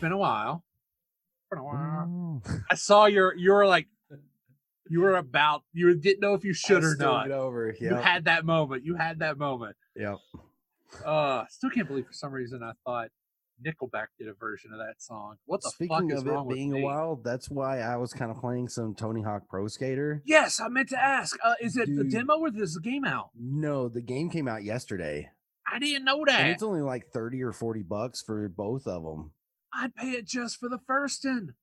Been a while. Been a while. Mm. I saw your you were like you were about you didn't know if you should I or not. over. You had that moment. You had that moment. Yep. Uh still can't believe for some reason I thought Nickelback did a version of that song. What the Speaking fuck is of it wrong with being a me? while, that's why I was kind of playing some Tony Hawk Pro Skater. Yes, I meant to ask. Uh, is it the demo or is the game out? No, the game came out yesterday, I didn't know and that. it's only like thirty or forty bucks for both of them. I'd pay it just for the first one.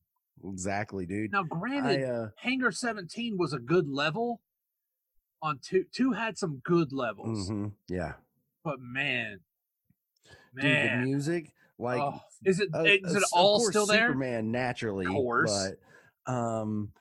Exactly, dude. Now, granted, I uh, Hangar 17 was a good level. On two, two had some good levels, mhm, yeah, but man, dude, the music, like, oh, is it uh, is it all still there? Superman naturally, of course. but um,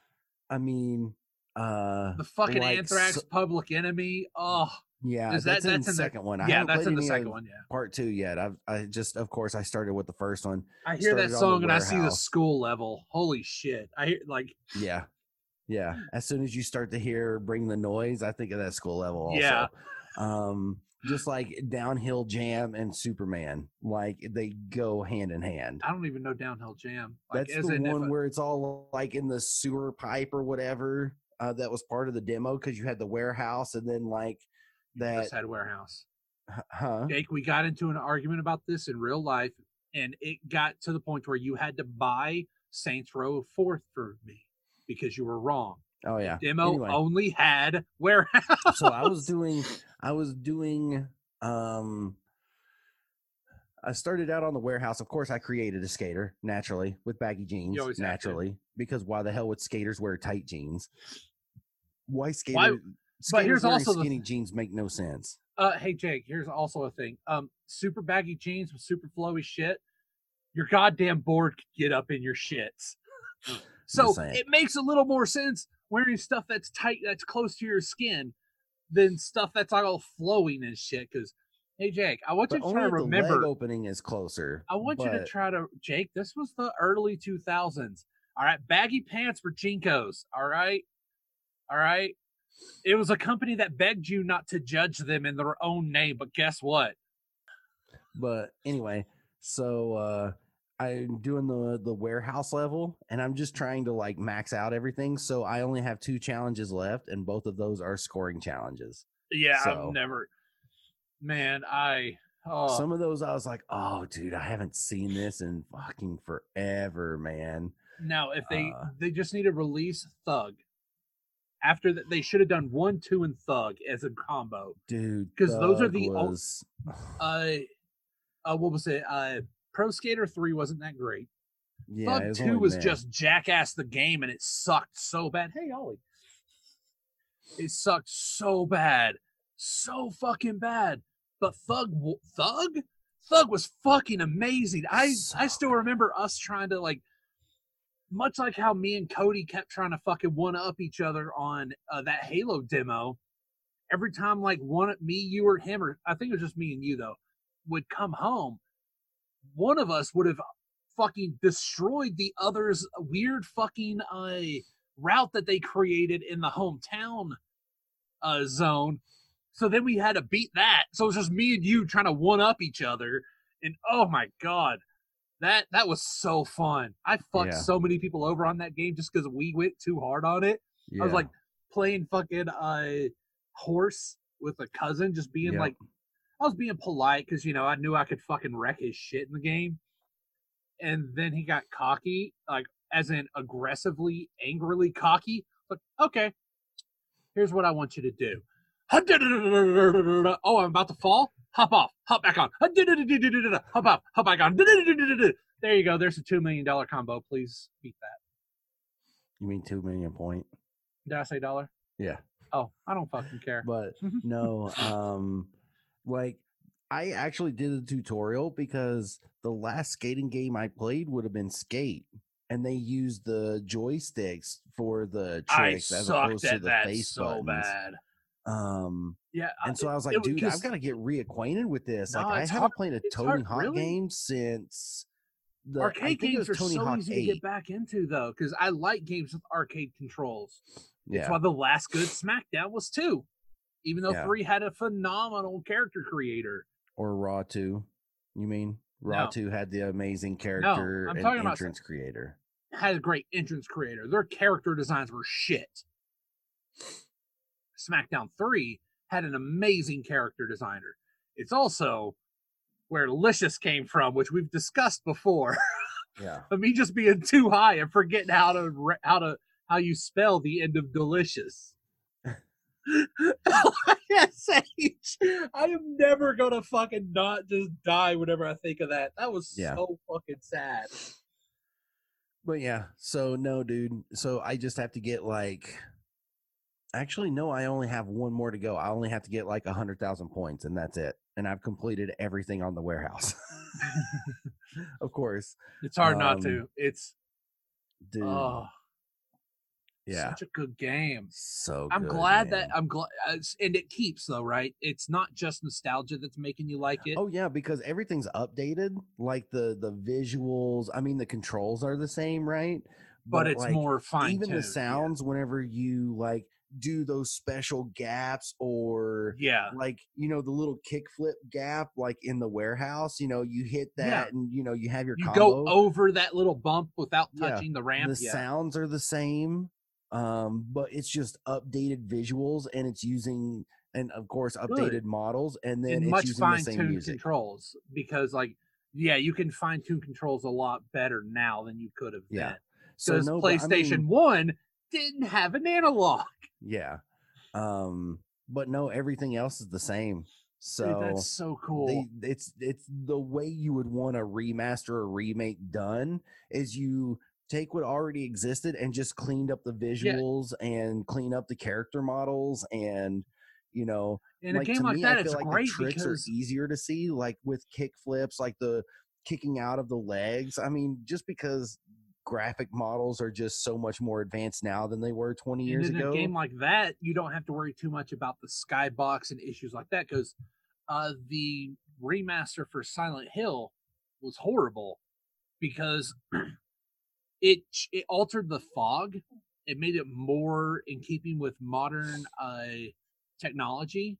I mean, uh, The fucking like, Anthrax so- Public Enemy. Oh, yeah, is that- that's, in that's the in the- second one. I yeah, that's in the second one. Yeah, part two yet. I've I just, of course, I started with the first one. I hear that started on the song and I see the school level. Holy shit! I hear like Yeah. Yeah. As soon as you start to hear bring the noise, I think of that school level also. Yeah. Um just like downhill jam and Superman. Like they go hand in hand. I don't even know Downhill Jam. Like, That's as the in one where it's all like in the sewer pipe or whatever. Uh, that was part of the demo because you had the warehouse and then like that just had warehouse. huh? Jake, we got into an argument about this in real life, and it got to the point where you had to buy Saints Row Fourth for me because you were wrong. Oh yeah. Demo Anyway. only had warehouse. so I was doing I was doing um I started out on the warehouse. Of course, I created a skater naturally with baggy jeans. always have to. naturally, because why the hell would skaters wear tight jeans? Why skater? Why- skaters here's wearing also the skinny jeans make no sense. Uh, hey Jake, here's also a thing. Um, super baggy jeans with super flowy shit. Your goddamn board could get up in your shits. So it makes a little more sense wearing stuff that's tight, that's close to your skin, than stuff that's all flowing and shit. Because, hey Jake, I want But you to only try to the remember. leg opening is closer. I want you to try to, Jake. This was the early 2000s. All right, baggy pants for JNCOs. All right, all right. It was a company that begged you not to judge them in their own name, but guess what? But anyway, so uh I'm doing the the warehouse level and I'm just trying to like max out everything. So I only have two challenges left, and both of those are scoring challenges. Yeah, So- I've never. Man, I. Oh, Some of those I was like, oh dude, I haven't seen this in fucking forever, man. now if they uh, they just need to release Thug. After that, they should have done one, two, and Thug as a combo. dude. Because those are the was Uh, uh, what was it? Uh, Pro Skater Three wasn't that great. yeah, Thug was Two was just jackass the game, and it sucked so bad. Hey, Ollie, it sucked so bad, so fucking bad. But Thug, Thug, Thug was fucking amazing. I I still remember us trying to like, much like how me and Cody kept trying to fucking one up each other on uh, that Halo demo. Every time like one of me, you or him, or I think it was just me and you though, would come home, one of us would have fucking destroyed the other's weird fucking uh, route that they created in the hometown uh, zone. So then we had to beat that. So it was just me and you trying to one up each other. And oh my god, that that was so fun. I fucked Yeah. so many people over on that game just because we went too hard on it. I was like playing fucking uh horse with a cousin, just being like I was being polite because you know I knew I could fucking wreck his shit in the game. And then he got cocky, like as in aggressively, angrily cocky. Like, okay, here's what I want you to do. Oh, I'm about to fall. Hop off. Hop back on. Hop off. Hop back on. There you go. There's a two million dollar combo. Please beat that. you mean two million point? Did I say dollar? Yeah. Oh, I don't fucking care. But no, um like I actually did a tutorial because the last skating game I played would have been Skate. And they used the joysticks for the I tricks as sucked opposed to the face so buttons. bad. Um Yeah, and so I was it like, dude, I've got to get reacquainted with this. No, like I haven't hard- played a Tony hard, Hawk really. game since the arcade games are Tony so Hawk easy 8. to get back into though, because I like games with arcade controls. That's yeah. why the last good SmackDown was two, even though Yeah. three had a phenomenal character creator. Or Raw 2. You mean? Raw No. 2 had the amazing character I'm and talking about- entrance creator. Had a great entrance creator. Their character designs were shit. SmackDown 3 had an amazing character designer. It's also where Licious came from, which we've discussed before. Yeah. of me just being too high and forgetting how to how to how you spell the end of delicious. LISH. I am never gonna fucking not just die whenever I think of that. That was Yeah. so fucking sad. But yeah, so no, dude. So I just have to get like. Actually, no. I only have one more to go. I only have to get like a hundred thousand points, and that's it. And I've completed everything on the warehouse. of course, It's hard not Um, to. It's dude. oh, yeah, such a good game. so. I'm good, glad that. I'm glad, and it keeps though, right? It's not just nostalgia that's making you like it. Oh yeah, because everything's updated. Like the the visuals. I mean, the controls are the same, right? but, it's like, more fine. even the sounds whenever you like do those special gaps or Yeah. like you know the little kickflip gap like in the warehouse you know you hit that Yeah. and you know you have your You combo. go over that little bump without Yeah, touching the ramp. the yeah. sounds are the same um but it's just updated visuals and it's using and of course updated models and then and it's much using the fine-tuned controls because like yeah you can fine tune controls a lot better now than you could have Yeah. then so no but I playstation mean, 1 didn't have an analog. Yeah um but no everything else is the same so Dude, that's so cool. they, it's it's the way you would want a remaster or remake done is you take what already existed and just cleaned up the visuals and clean up the character models and you know in a game like me that it's like great the tricks because are easier to see like with kick flips like the kicking out of the legs i mean just because graphic models are just so much more advanced now than they were 20 and years in ago a game like that you don't have to worry too much about the skybox and issues like that because uh the remaster for silent hill was horrible because it it altered the fog. It made it more in keeping with modern uh technology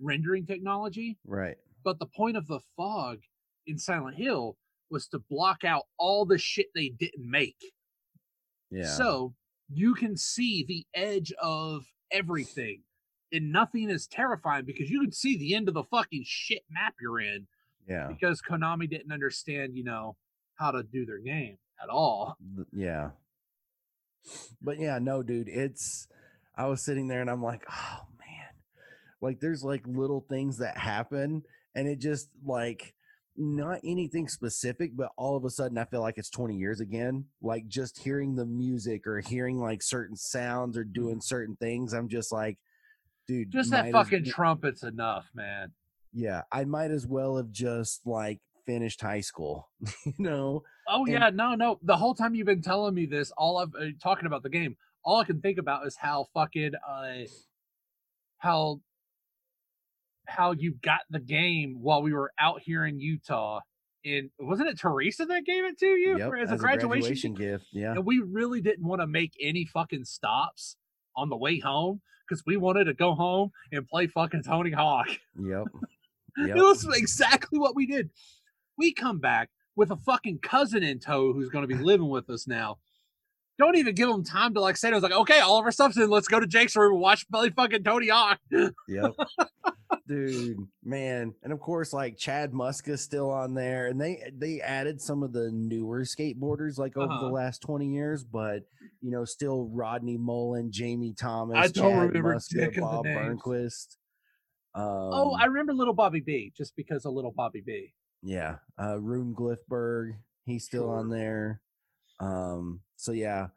rendering technology. Right. But the point of the fog in silent hill was to block out all the shit they didn't make yeah so you can see the edge of everything. And nothing is terrifying because you can see the end of the fucking shit map you're in yeah because Konami didn't understand, you know, how to do their game at all. yeah but yeah no dude it's i was sitting there and i'm like oh man like there's like little things that happen and it just like not anything specific but all of a sudden i feel like it's 20 years again like just hearing the music or hearing like certain sounds or doing certain things i'm just like dude Just that fucking trumpet's enough, man. yeah i might as well have just like finished high school you know Oh And- yeah, no, no. The whole time you've been telling me this, all I've uh, talking about the game, all I can think about is how fucking uh how how you got the game while we were out here in Utah. And wasn't it Teresa that gave it to you yep, for- as, a as graduation, gift? yeah And we really didn't want to make any fucking stops on the way home because we wanted to go home and play fucking Tony Hawk. yep yep It was exactly what we did. We come back with a fucking cousin in tow who's going to be living with us now. Don't even give him time to like say, I was like, okay, all of our stuff's in. Let's go to Jake's room and watch play fucking Tony Hawk. Yep. Dude, man. And of course, like Chad Muska's still on there. And they they added some of the newer skateboarders like over Uh-huh. the last 20 years, but you know, still Rodney Mullen, Jamie Thomas, I don't Chad remember Muska, dick of the Bob. Burnquist. Um, oh, I remember Little Bobby B just because of Little Bobby B. yeah. Uh Rune Glifberg, he's still on there. Um, so yeah.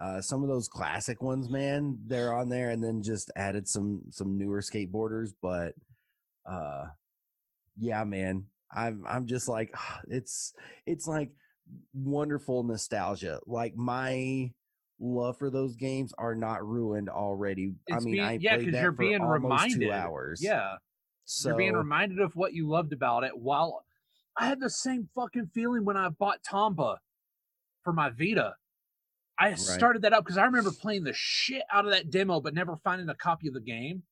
Uh, some of those classic ones, man, they're on there, and then just added some some newer skateboarders. But uh, yeah, man, I'm I'm just like it's it's like wonderful nostalgia. Like my love for those games are not ruined already. I mean, being- I yeah, played 'cause that you're for being reminded. two hours. Yeah. so You're being reminded of what you loved about it while I had the same fucking feeling when I bought Tomba for my Vita. I started that up because I remember playing the shit out of that demo, but never finding a copy of the game.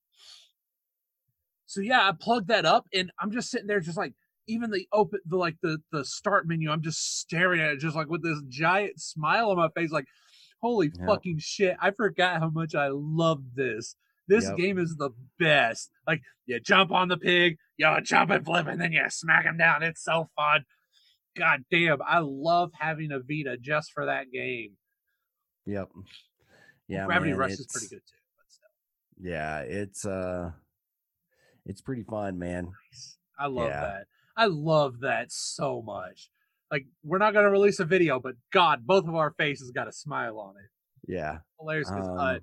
So yeah, I plugged that up and I'm just sitting there just like, even the open the like the the start menu, I'm just staring at it just like with this giant smile on my face, like, holy fucking shit. I forgot how much I loved this. This Yep. game is the best. Like you jump on the pig, you jump and flip, and then you smack him down. It's so fun. God damn, I love having a Vita just for that game. Yep. Yeah, Gravity man, Rush is pretty good too. But still, Yeah, it's uh, it's pretty fun, man. nice. I love Yeah. that. I love that so much. Like we're not gonna release a video, but God, both of our faces got a smile on it. Yeah, Hilarious. uh, um,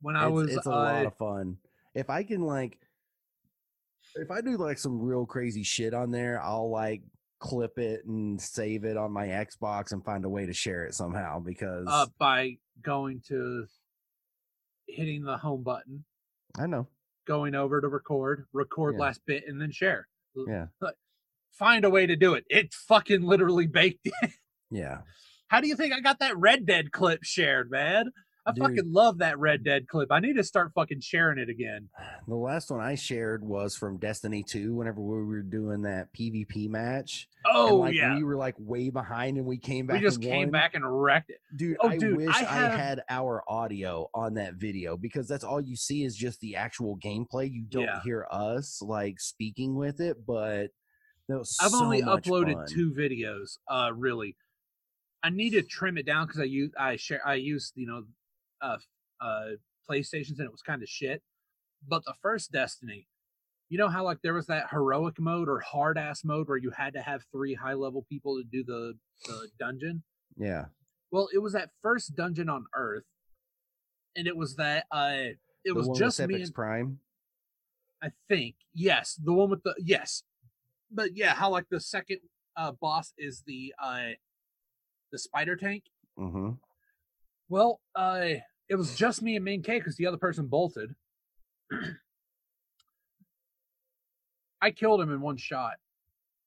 when I it's, was it's a uh, lot of fun. If I can like, if I do like some real crazy shit on there, I'll like clip it and save it on my Xbox and find a way to share it somehow because uh, by going to hitting the home button, I know. Going over to record, record Yeah. last bit, and then share. Yeah. Find a way to do it. It's fucking literally baked in. Yeah, How do you think I got that Red Dead clip shared, man? I Dude. fucking love that Red Dead clip. I need to start fucking sharing it again. the last one I shared was from Destiny Two. Whenever we were doing that PvP match, and, Oh like, yeah. we were like way behind, and we came back. We just and came won. back and wrecked it. Dude, Oh, I dude, wish I I, had our audio on that video because that's all you see is just the actual gameplay. You don't Yeah. hear us like speaking with it, but I've so only uploaded fun. two videos. Uh, really, I need to trim it down because I use I share I use you know, uh, uh, PlayStations and it was kind of shit. But the first Destiny, you know how like there was that heroic mode or hard ass mode where you had to have three high level people to do the the dungeon. Yeah, Well, it was that first dungeon on Earth, and it was that uh, it the was just me and Prime. I think yes, the one with the yes, but yeah, how like the second uh boss is the uh the spider tank. Mm-hmm. Well, uh, it was just me and Main K because the other person bolted. I killed him in one shot.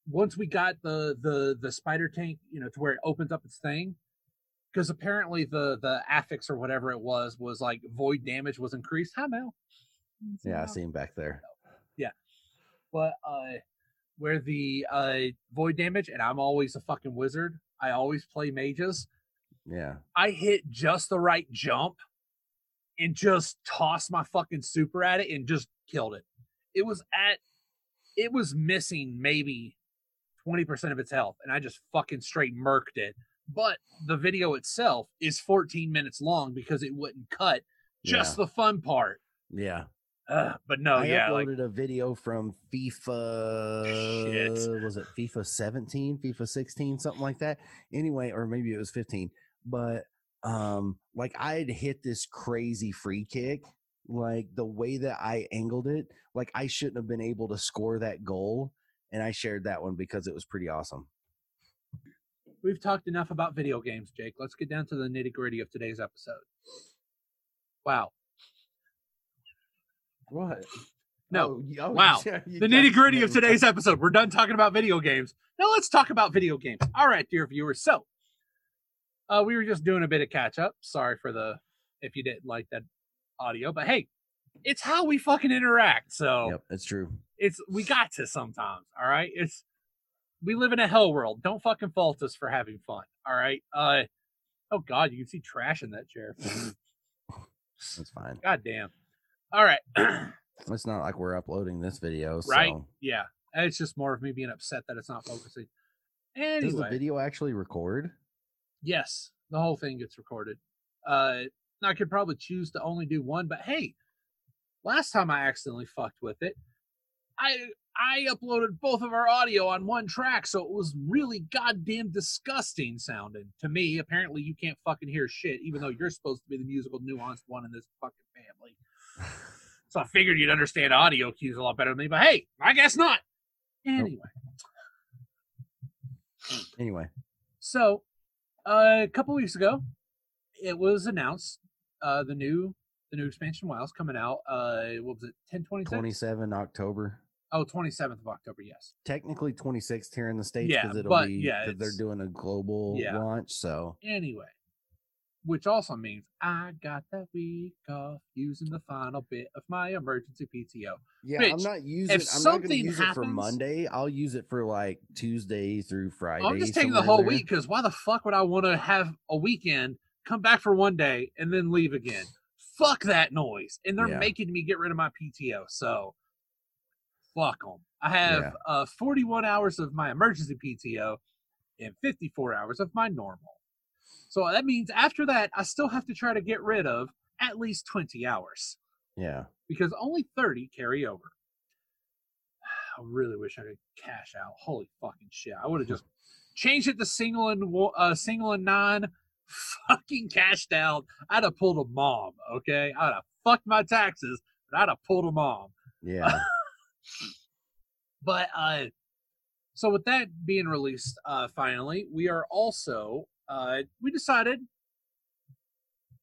Once we got the the the spider tank, you know, to where it opens up its thing, because apparently the the affix or whatever it was was like void damage was increased. Hi Mel. You see Yeah, I Mel? see him back there. Yeah, but uh where the uh void damage and i'm always a fucking wizard i always play mages Yeah, i hit just the right jump and just tossed my fucking super at it and just killed it it was at it was missing maybe 20% of its health and i just fucking straight murked it but the video itself is 14 minutes long because it wouldn't cut just the fun part yeah. Ugh, but no I yeah like uploaded a video from FIFA. Was it FIFA 17, FIFA 16, something like that? Anyway, or maybe it was 15. But um, like I had hit this crazy free kick. Like the way that I angled it, like I shouldn't have been able to score that goal. And I shared that one because it was pretty awesome. We've talked enough about video games, Jake. Let's get down to the nitty gritty of today's episode. Wow. What? No. y- oh, Wow. yeah, The nitty gritty of today's episode. We're done talking about video games. Now let's talk about video games. All right, dear viewers. So, uh, we were just doing a bit of catch up. Sorry for the if you didn't like that audio, but hey, it's how we fucking interact. So Yep, it's true. it's we got to sometimes. All right, it's we live in a hell world. Don't fucking fault us for having fun. All right. Uh, oh God, you can see trash in that chair. that's fine. God damn. All right. It's not like we're uploading this video. right? So. Yeah. It's just more of me being upset that it's not focusing. Does the video actually record? Yes, the whole thing gets recorded. Uh, I could probably choose to only do one, but hey, last time I accidentally fucked with it, I I uploaded both of our audio on one track, so it was really goddamn disgusting sounding to me. Apparently, you can't fucking hear shit, even though you're supposed to be the musical nuanced one in this fucking family. So I figured you'd understand audio cues a lot better than me, but hey, I guess not. Anyway, Anyway, so uh, a couple weeks ago, it was announced uh, the new the new expansion WoW's coming out. Uh, what was it? 10 27 October. Oh, 27th of October. Yes. Technically 26th here in the States Yeah, because it'll but be yeah, they're doing a global Yeah. launch. So Anyway, which also means I got that week off using the final bit of my emergency PTO. Yeah, Bitch, I'm not using. if I'm not going to something it for happens- Monday. I'll use it for like Tuesday through Friday. I'm just taking the whole week because why the fuck would I want to have a weekend, come back for one day, and then leave again? Fuck that noise. And they're Yeah. making me get rid of my PTO. So fuck them. I have Yeah. uh, 41 hours of my emergency PTO and 54 hours of my normal. So that means after that, I still have to try to get rid of at least 20 hours Yeah, because only 30 carry over. I really wish I could cash out. Holy fucking shit! I would have just changed it to single and uh, single and nine. Fucking cashed out. I'd have pulled a mom. Okay, I'd have fucked my taxes, but I'd have pulled a mom. yeah, But uh, so with that being released, uh, finally, we are also uh, we decided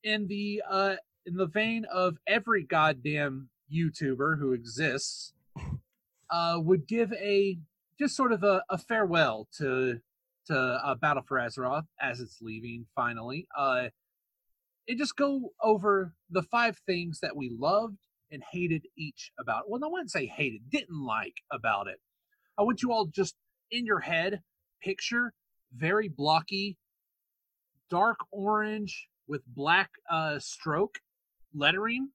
in the uh in the vein of every goddamn YouTuber who exists, uh, would give a just sort of a, a farewell to to uh, Battle for Azeroth as it's leaving finally. Uh, and just go over the five things that we loved and hated each about. It. Well, I wouldn't say hated, didn't like about it. I want you all just in your head picture very blocky, dark orange with black uh, stroke lettering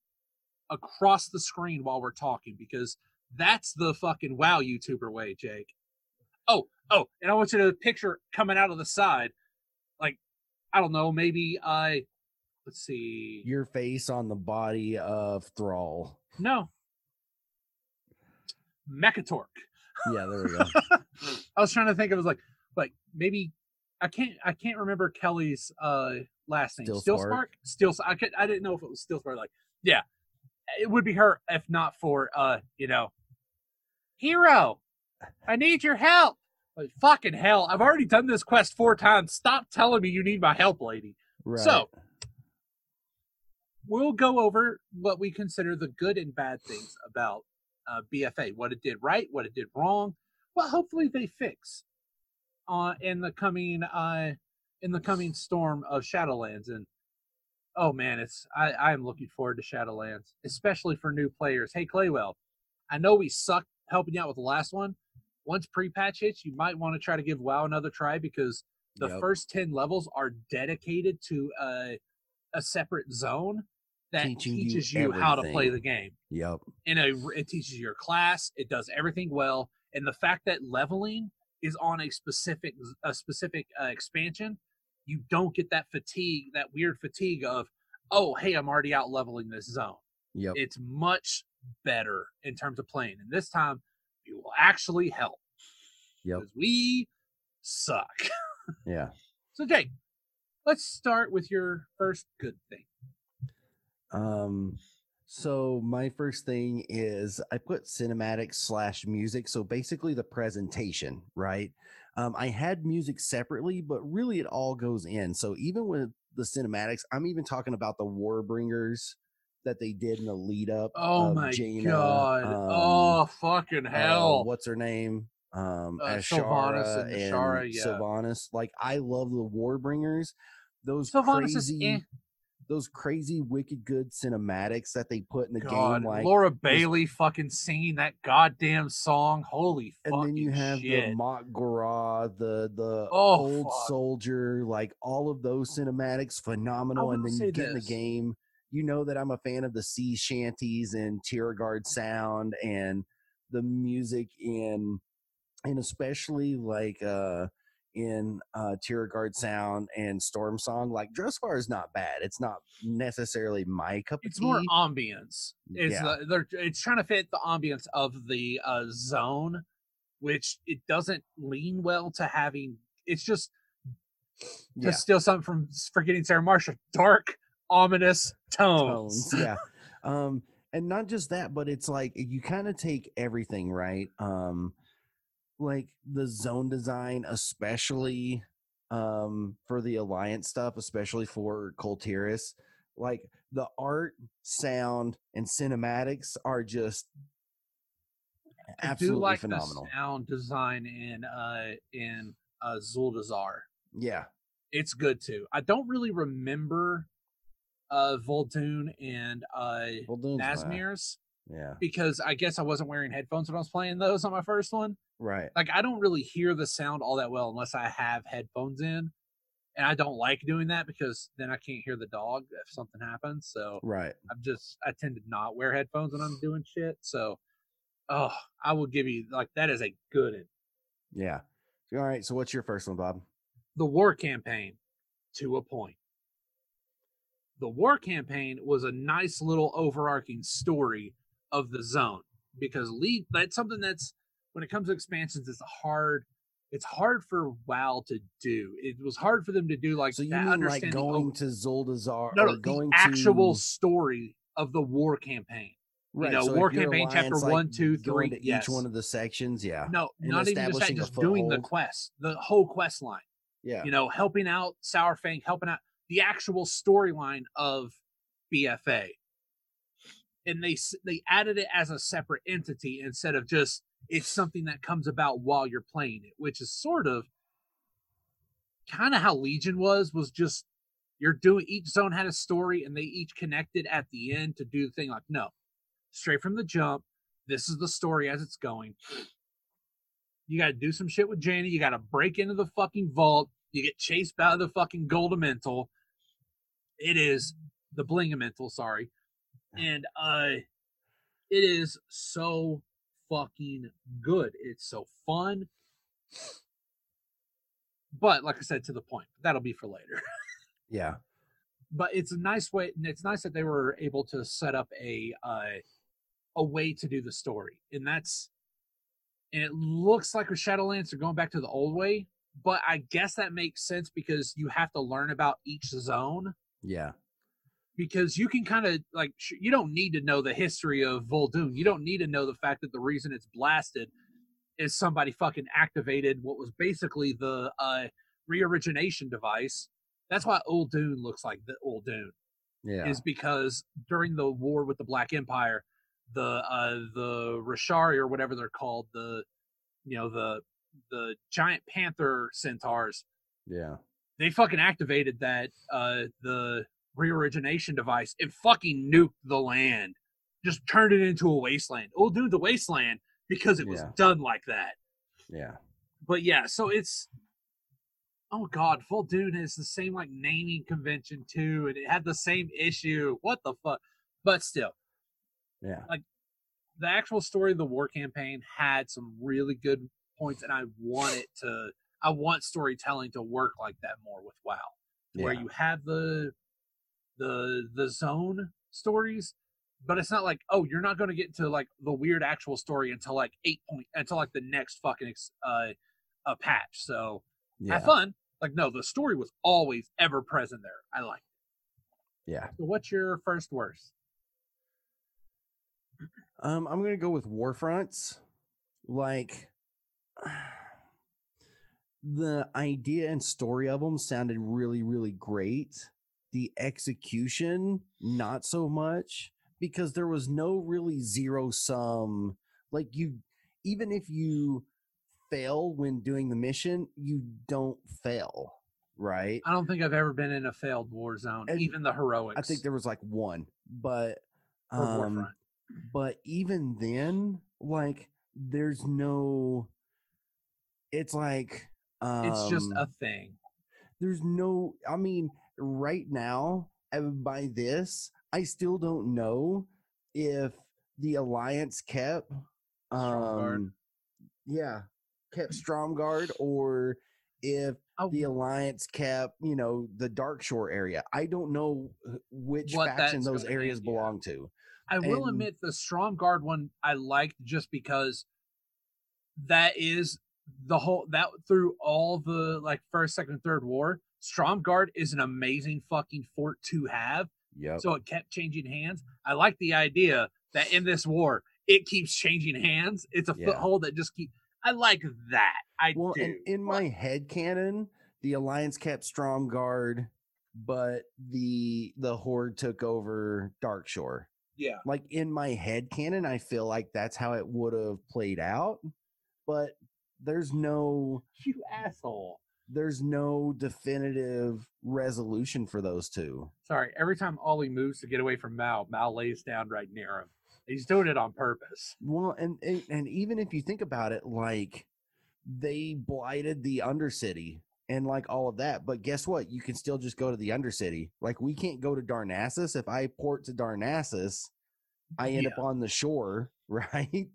across the screen while we're talking because that's the fucking wow YouTuber way, Jake. Oh, oh, and I want you to picture coming out of the side, like I don't know, maybe I. let's see. your face on the body of Thrall. No. Mekkatorque. Yeah, there we go. I was trying to think. It was like, like maybe I can't. I can't remember Kelly's uh last name. Steel Steel Spark? Steel. I could. I didn't know if it was Steel Spark. Like, yeah, it would be her if not for uh, you know, hero. I need your help. Like, fucking hell! I've already done this quest four times. Stop telling me you need my help, lady. Right. So we'll go over what we consider the good and bad things about uh, BFA, what it did right, what it did wrong, what hopefully they fix uh, in the coming uh, in the coming storm of Shadowlands. And oh man, it's I, I am looking forward to Shadowlands, especially for new players. Hey Claywell, I know we sucked helping you out with the last one. Once pre-patch hits, you might want to try to give WoW another try because the Yep. first 10 levels are dedicated to a, a separate zone that Teaching teaches you, how to play the game Yep. And it teaches your class it does everything well and the fact that leveling is on a specific a specific uh, expansion you don't get that fatigue that weird fatigue of oh hey i'm already out leveling this zone Yep. it's much better in terms of playing and this time you will actually help Yep. because we suck Yeah. so jake let's start with your first good thing Um, so my first thing is I put cinematic slash music. So basically the presentation, right? Um, I had music separately, but really it all goes in. So even with the cinematics, I'm even talking about the Warbringers that they did in the lead up. oh my Jaina, god um, oh fucking uh, hell what's her name? Um, Uh, Azshara Sylvanas and yeah. Sylvanas. Like I love the Warbringers. Those Sylvanas is eh. Those crazy, wicked good cinematics that they put in the God, game. Like, Laura Bailey fucking singing that goddamn song. Holy fuck and then you have shit. the Gora, the the Oh, old fuck. soldier, like all of those cinematics, phenomenal. And then you get in the game. You know that I'm a fan of the sea shanties and Tiragarde Sound and the music in, and especially like uh in uh Guard sound and Storm Song. Like Drustvar is not bad. It's not necessarily my cup of tea. it's more ambience. It's Yeah. uh, they're it's trying to fit the ambience of the uh, zone, which it doesn't lean well to having. It's just to yeah. steal something from forgetting Sarah Marshall. Dark, ominous tones. tones. yeah. Um, and not just that, but it's like you kind of take everything, right? Um, like the zone design, especially um for the alliance stuff, especially for Kul Tiras, like the art, sound, and cinematics are just I do absolutely like phenomenal. the sound design in uh in uh Zuldazar. Yeah. It's good too. I don't really remember uh Vol'dun and uh Well, Dune's fine. Nazmir's Yeah. because I guess I wasn't wearing headphones when I was playing those on my first one. Right. Like I don't really hear the sound all that well unless I have headphones in. And I don't like doing that because then I can't hear the dog if something happens. So Right. I'm just I tend to not wear headphones when I'm doing shit. So oh, I will give you like that is a good one. Yeah. All right. So what's your first one, Bob? The war campaign to a point. The war campaign was a nice little overarching story of the zone because lead that's something that's when it comes to expansions it's hard it's hard for WoW to do. It was hard for them to do like So you that mean like going of- to Zuldazar no, or no, going the actual to story of the war campaign. right, know, so War Campaign chapter alliance, like, one, two, going to yes. each one of the sections, yeah. No, And not even just that, just doing the quest, the whole quest line. Yeah. You know, helping out Saurfang, helping out the actual storyline of BFA. And they they added it as a separate entity instead of just it's something that comes about while you're playing it, which is sort of kind of how Legion was was just you're doing each zone had a story and they each connected at the end to do the thing like no straight from the jump this is the story as it's going you got to do some shit with Janie. You got to break into the fucking vault. You get chased by the fucking Goldamental. It is the Blingamental, sorry. And uh it is so fucking good. It's so fun. But like I said, to the point. That'll be for later. Yeah. but it's a nice way and it's nice that they were able to set up a uh a way to do the story and that's and it looks like with shadowlands they're going back to the old way but i guess that makes sense because you have to learn about each zone Yeah. Because you can kind of like sh- you don't need to know the history of Vol'dun. You don't need to know the fact that the reason it's blasted is somebody fucking activated what was basically the uh reorigination device. That's why Old Dune looks like the Old Dune Yeah. is because during the war with the Black Empire, the uh the Rashari or whatever they're called, the you know the the giant panther centaurs yeah. they fucking activated that uh the reorigination device and fucking nuked the land just turned it into a wasteland oh dude the wasteland because it was Yeah. done like that Yeah. but yeah so it's oh god full dune is the same like naming convention too and it had the same issue what the fuck but still Yeah. Like the actual story of the war campaign had some really good points and i want it to i want storytelling to work like that more with wow Yeah. where you have the the the zone stories but it's not like oh you're not going to get to like the weird actual story until like eight point until like the next fucking ex- uh a patch so yeah. have fun like no the story was always ever present there i like it. Yeah. so what's your first worst Um, I'm gonna go with Warfronts. Like the idea and story of them sounded really, really great. The execution, not so much, because there was no really zero sum. Like you, even if you fail when doing the mission, you don't fail, right? i don't think i've ever been in a failed war zone And even the heroics I think there was like one, but um, but even then like there's no it's like um, it's just a thing there's no i mean right now uh, by this i still don't know if the alliance kept um yeah kept Stromgarde or if Oh, the alliance kept you know the dark shore area i don't know which What faction those areas yeah. belong to I will admit the Stromgarde one I liked just because that is the whole that through all the like first, second, third war. Stromgarde is an amazing fucking fort to have. yep So it kept changing hands. I like the idea that in this war it keeps changing hands. It's a Yeah. foothold that just keep. I like that. I Well, do. and in my head canon, the Alliance kept Stromgarde, but the the Horde took over Darkshore. yeah, Like in my head canon, I feel like that's how it would have played out. But there's no you asshole. There's no definitive resolution for those two. Sorry, every time Ollie moves to get away from Mal, Mal lays down right near him. He's doing it on purpose. Well, and and, and even if you think about it, like they blighted the Undercity and like all of that, but guess what? You can still just go to the Undercity. Like we can't go to Darnassus. If I port to Darnassus, I end up on the shore, right?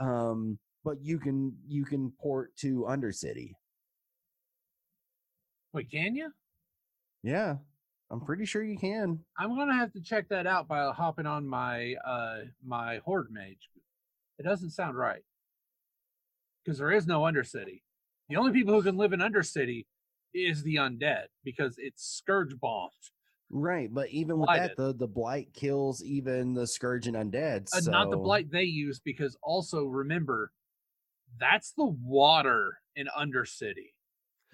Um, but you can you can port to Undercity. Wait, can you? Yeah, I'm pretty sure you can. I'm gonna have to check that out by hopping on my uh my horde mage. It doesn't sound right because there is no Undercity. The only people who can live in Undercity is the undead because it's scourge bombed. Right, but even with Blighted. that, the the blight kills even the scourge and undead. Uh, not the blight they use because also remember that's the water in Undercity.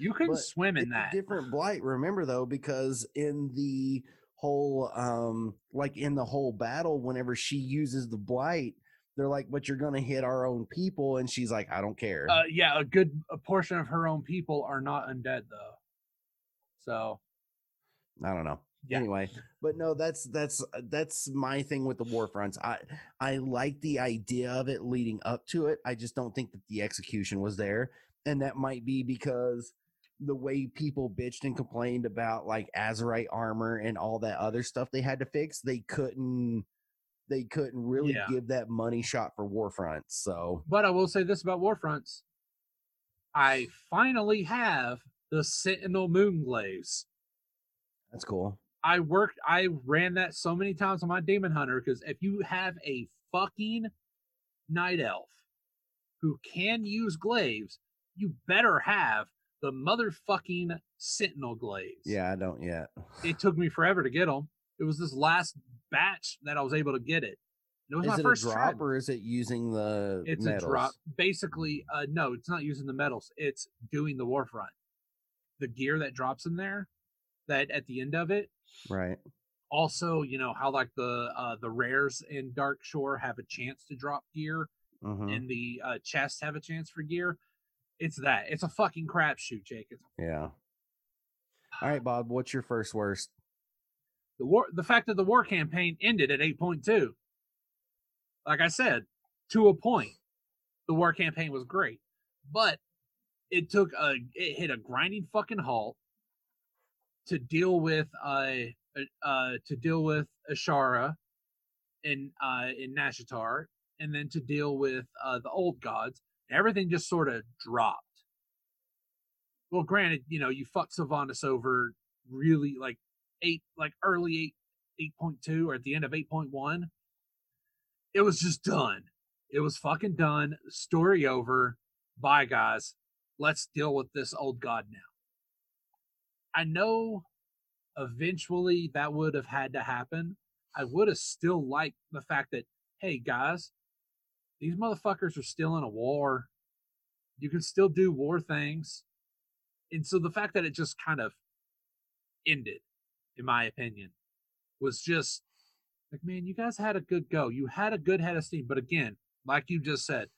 You can swim in that. different blight. Remember though, because in the whole um like in the whole battle, whenever she uses the blight, they're like, "But you're gonna hit our own people," and she's like, "I don't care." Uh, yeah, a good a portion of her own people are not undead though. So I don't know. yeah. Anyway, but no, that's that's uh, that's my thing with the war fronts. I I like the idea of it leading up to it. I just don't think that the execution was there, and that might be because the way people bitched and complained about like Azerite armor and all that other stuff they had to fix, they couldn't they couldn't really Yeah. give that money shot for war fronts. So But I will say this about Warfronts. I finally have the Sentinel Moonglaze. that's cool. I worked I ran that so many times on my Demon Hunter because if you have a fucking night elf who can use glaives, you better have the motherfucking Sentinel Glaze. Yeah, I don't yet. It took me forever to get them. It was this last batch that I was able to get it. It was Is my it a drop or is it using the It's metals? a drop. Basically, uh, no, it's not using the metals. It's doing the warfront. The gear that drops in there, that at the end of it. Right. Also, you know how like the uh, the rares in Dark Shore have a chance to drop gear, hmm and the uh, chests have a chance for gear. It's that. It's a fucking crapshoot, Jake. It's Yeah. All right, Bob. What's your first worst? the war. The fact that the war campaign ended at eight point two. Like I said, to a point, the war campaign was great, but it took a it hit a grinding fucking halt to deal with uh uh to deal with Azshara in uh in Nazjatar and then to deal with uh the old gods. Everything just sort of dropped. Well, granted, you know, you fucked Sylvanas over really like eight like early eight eight point two or at the end of eight point one. It was just done. It was fucking done. Story over. Bye guys. Let's deal with this old god now. I know eventually that would have had to happen. I would have still liked the fact that, hey guys, these motherfuckers are still in a war. You can still do war things. And so the fact that it just kind of ended, in my opinion, was just like, man, you guys had a good go. You had a good head of steam. But again, like you just said,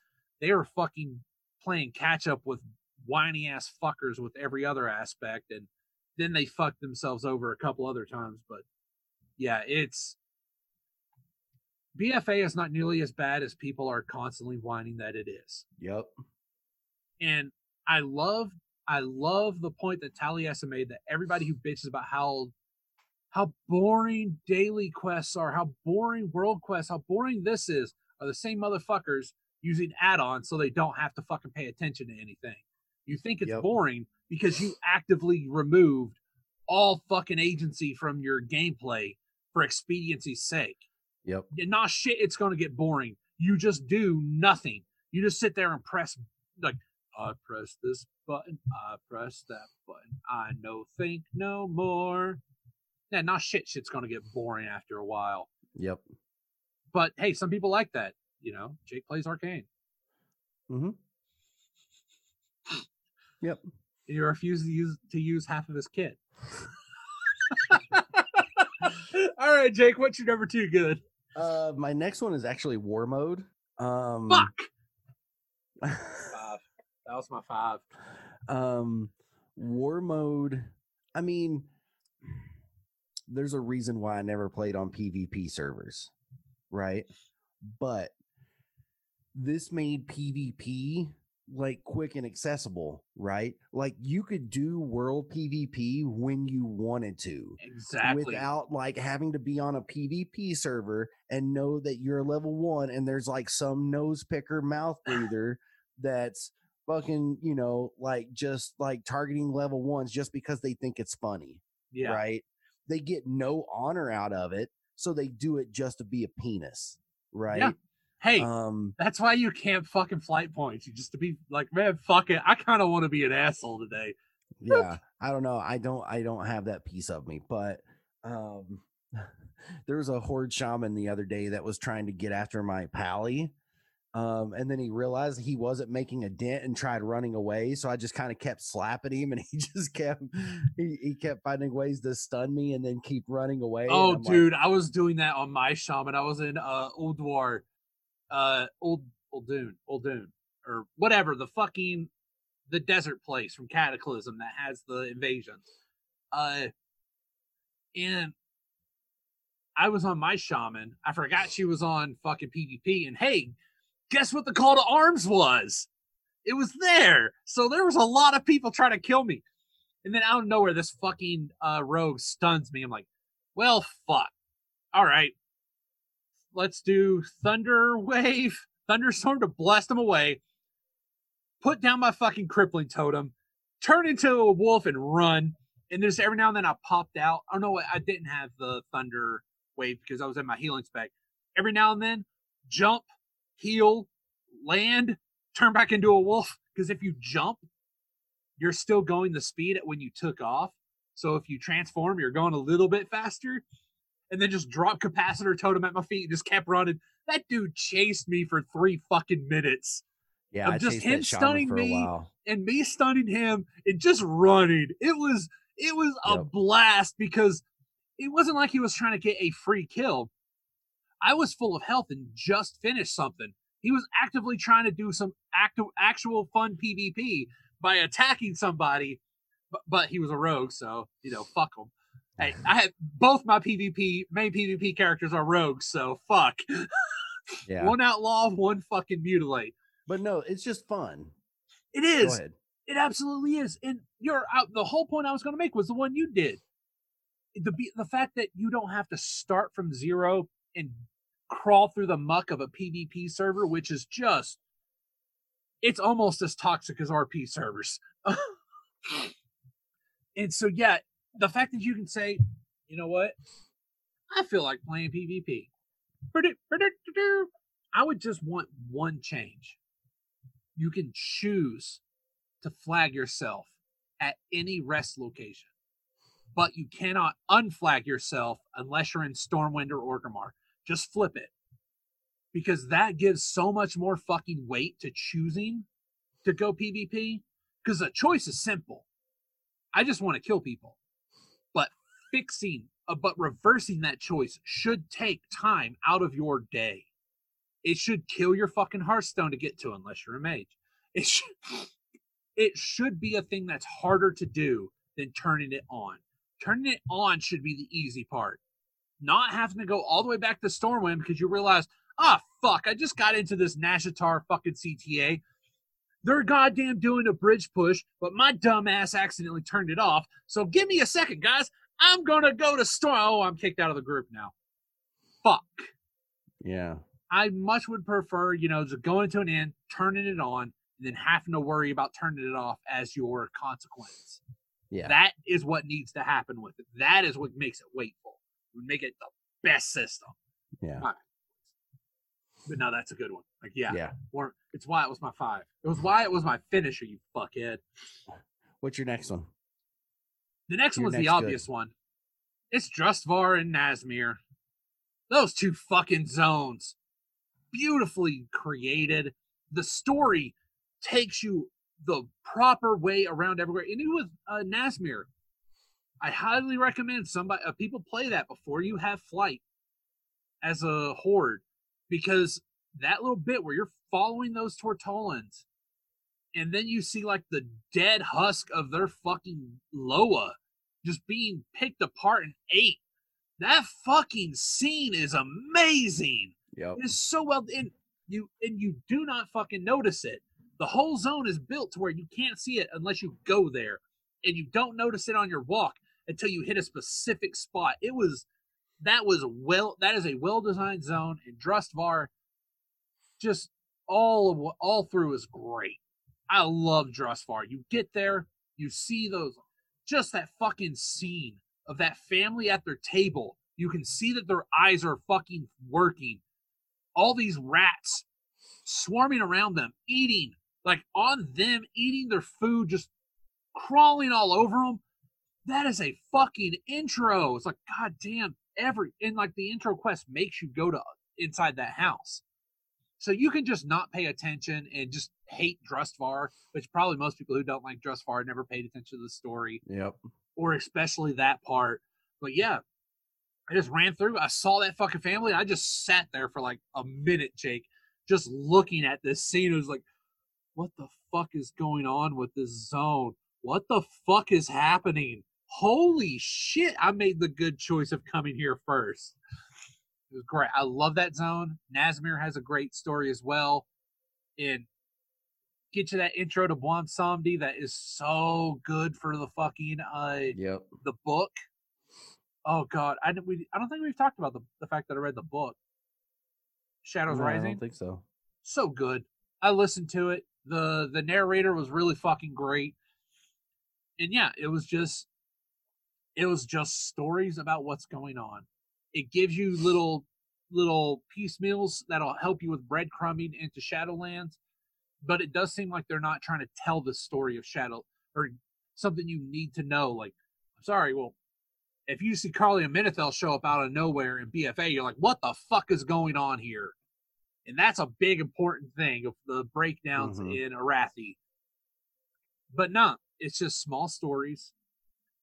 they were fucking playing catch up with whiny ass fuckers with every other aspect. And then they fucked themselves over a couple other times. But yeah, it's BFA is not nearly as bad as people are constantly whining that it is. Yep. And I love I love the point that Taliesin made that everybody who bitches about how how boring daily quests are, how boring world quests, how boring this is, are the same motherfuckers using add-ons so they don't have to fucking pay attention to anything. You think it's Yep. boring because you actively removed all fucking agency from your gameplay for expediency's sake. Yep. Not shit it's going to get boring you just do nothing you just sit there and press like i press this button i press that button i no think no more yeah not shit shit's going to get boring after a while Yep. but hey some people like that you know jake plays arcane Mm-hmm. Yep. and he refuses to use to use half of his kit all right jake what's your number two good Uh, my next one is actually war mode. Um, fuck five that was my five um, war mode, I mean, there's a reason why I never played on PvP servers, right? But this made PvP like quick and accessible, right? Like you could do world PvP when you wanted to Exactly. without like having to be on a PvP server and know that you're level one and there's like some nose picker mouth breather that's fucking, you know, like just like targeting level ones just because they think it's funny, yeah. right? They get no honor out of it, so they do it just to be a penis, right? Hey, Um that's why you can't fucking flight points. You just to be like, man, fuck it. I kind of want to be an asshole today. yeah i don't know i don't i don't have that piece of me but um there was a horde shaman the other day that was trying to get after my pally um and then he realized he wasn't making a dent and tried running away so i just kind of kept slapping him and he just kept he, he kept finding ways to stun me and then keep running away Oh, I'm like, dude, I was doing that on my shaman. I was in uh Old War, uh Old Uldum, Old Dune, or whatever the fucking the desert place from Cataclysm that has the invasion. Uh, and I was on my shaman. I forgot she was on fucking PvP. And hey, guess what the call to arms was? It was there. So there was a lot of people trying to kill me. And then out of nowhere, this fucking uh, rogue stuns me. I'm like, well, fuck. All right. Let's do Thunder Wave, Thunderstorm to blast them away. Put down my fucking crippling totem, turn into a wolf and run. And there's every now and then I popped out. Oh no, I didn't have the Thunder Wave because I was in my healing spec. Every now and then, jump, heal, land, turn back into a wolf. Because if you jump, you're still going the speed at when you took off. So if you transform, you're going a little bit faster. And then just drop capacitor totem at my feet and just kept running. That dude chased me for three fucking minutes. yeah of just him stunning me. a And me stunning him and just running. It was it was a Yep. blast because it wasn't like he was trying to get a free kill. I was full of health and just finished something. He was actively trying to do some active, actual fun PvP by attacking somebody, but, but he was a rogue, so you know, fuck him. Hey, I had both my PvP main PvP characters are rogues, so fuck. yeah One outlaw, one fucking mutilate. but no it's just fun It is. go ahead It absolutely is. And you're out. The whole point I was going to make was the one you did. The the fact that you don't have to start from zero and crawl through the muck of a PvP server, which is just it's almost as toxic as RP servers. and so yeah, the fact that you can say, you know what, I feel like playing PvP. I would just want one change. You can choose to flag yourself at any rest location, but you cannot unflag yourself unless you're in Stormwind or Orgrimmar. Just flip it. Because that gives so much more fucking weight to choosing to go PvP. Because the choice is simple. I just want to kill people. But fixing, uh, but reversing that choice should take time out of your day. It should kill your fucking Hearthstone to get to, unless you're a mage. It should, it should be a thing that's harder to do than turning it on. Turning it on should be the easy part. Not having to go all the way back to Stormwind because you realize, ah, fuck, I just got into this Nazjatar fucking CTA. They're goddamn doing a bridge push, but my dumb ass accidentally turned it off. So give me a second, guys. I'm gonna go to Storm. Oh, I'm kicked out of the group now. Fuck. yeah I much would prefer, you know, just going to an end, turning it on, and then having to worry about turning it off as your consequence. yeah That is what needs to happen with it. That is what makes it weightful. Would make it the best system. yeah But no, that's a good one. Like, yeah, yeah Or it's why it was my five. It was why it was my finisher. You fuckhead. what's your next one The next Your one's the next good. obvious one. It's Drustvar and Nazmir. Those two fucking zones. Beautifully created. The story takes you the proper way around everywhere. And it was uh, Nazmir. I highly recommend somebody uh, people play that before you have flight as a horde because that little bit where you're following those Tortolans and then you see like the dead husk of their fucking Loa just being picked apart and ate. That fucking scene is amazing. Yep. It is so well and you and you do not fucking notice it. The whole zone is built to where you can't see it unless you go there, and you don't notice it on your walk until you hit a specific spot. It was that was well that is a well designed zone, and Drustvar just all of all through is great. I love Drustvar. You get there, you see those just that fucking scene of that family at their table. You can see that their eyes are fucking working. All these rats swarming around them, eating, like on them, eating their food, just crawling all over them. That is a fucking intro. It's like, god damn, every, and like the intro quest makes you go to inside that house. So you can just not pay attention and just hate Drustvar, which probably most people who don't like Drustvar never paid attention to the story Yep. or especially that part. But yeah, I just ran through. I saw that fucking family. I just sat there for like a minute, Jake, just looking at this scene. It was like, what the fuck is going on with this zone? What the fuck is happening? Holy shit! I made the good choice of coming here first. It was great. I love that zone. Nazmir has a great story as well. And get you that intro to Bwonsamdi that is so good for the fucking uh Yep. the book. Oh god, I we I don't think we've talked about the, the fact that I read the book. Shadows No, I Rising. don't think so. So good. I listened to it. The the narrator was really fucking great. And yeah, it was just it was just stories about what's going on. It gives you little little piecemeals that'll help you with breadcrumbing into Shadowlands, but it does seem like they're not trying to tell the story of Shadow or something you need to know. Like, I'm sorry, well, if you see Calia Menethil show up out of nowhere in BFA, you're like, what the fuck is going on here? And that's a big important thing of the breakdowns Mhm. in Arathi. But no, it's just small stories,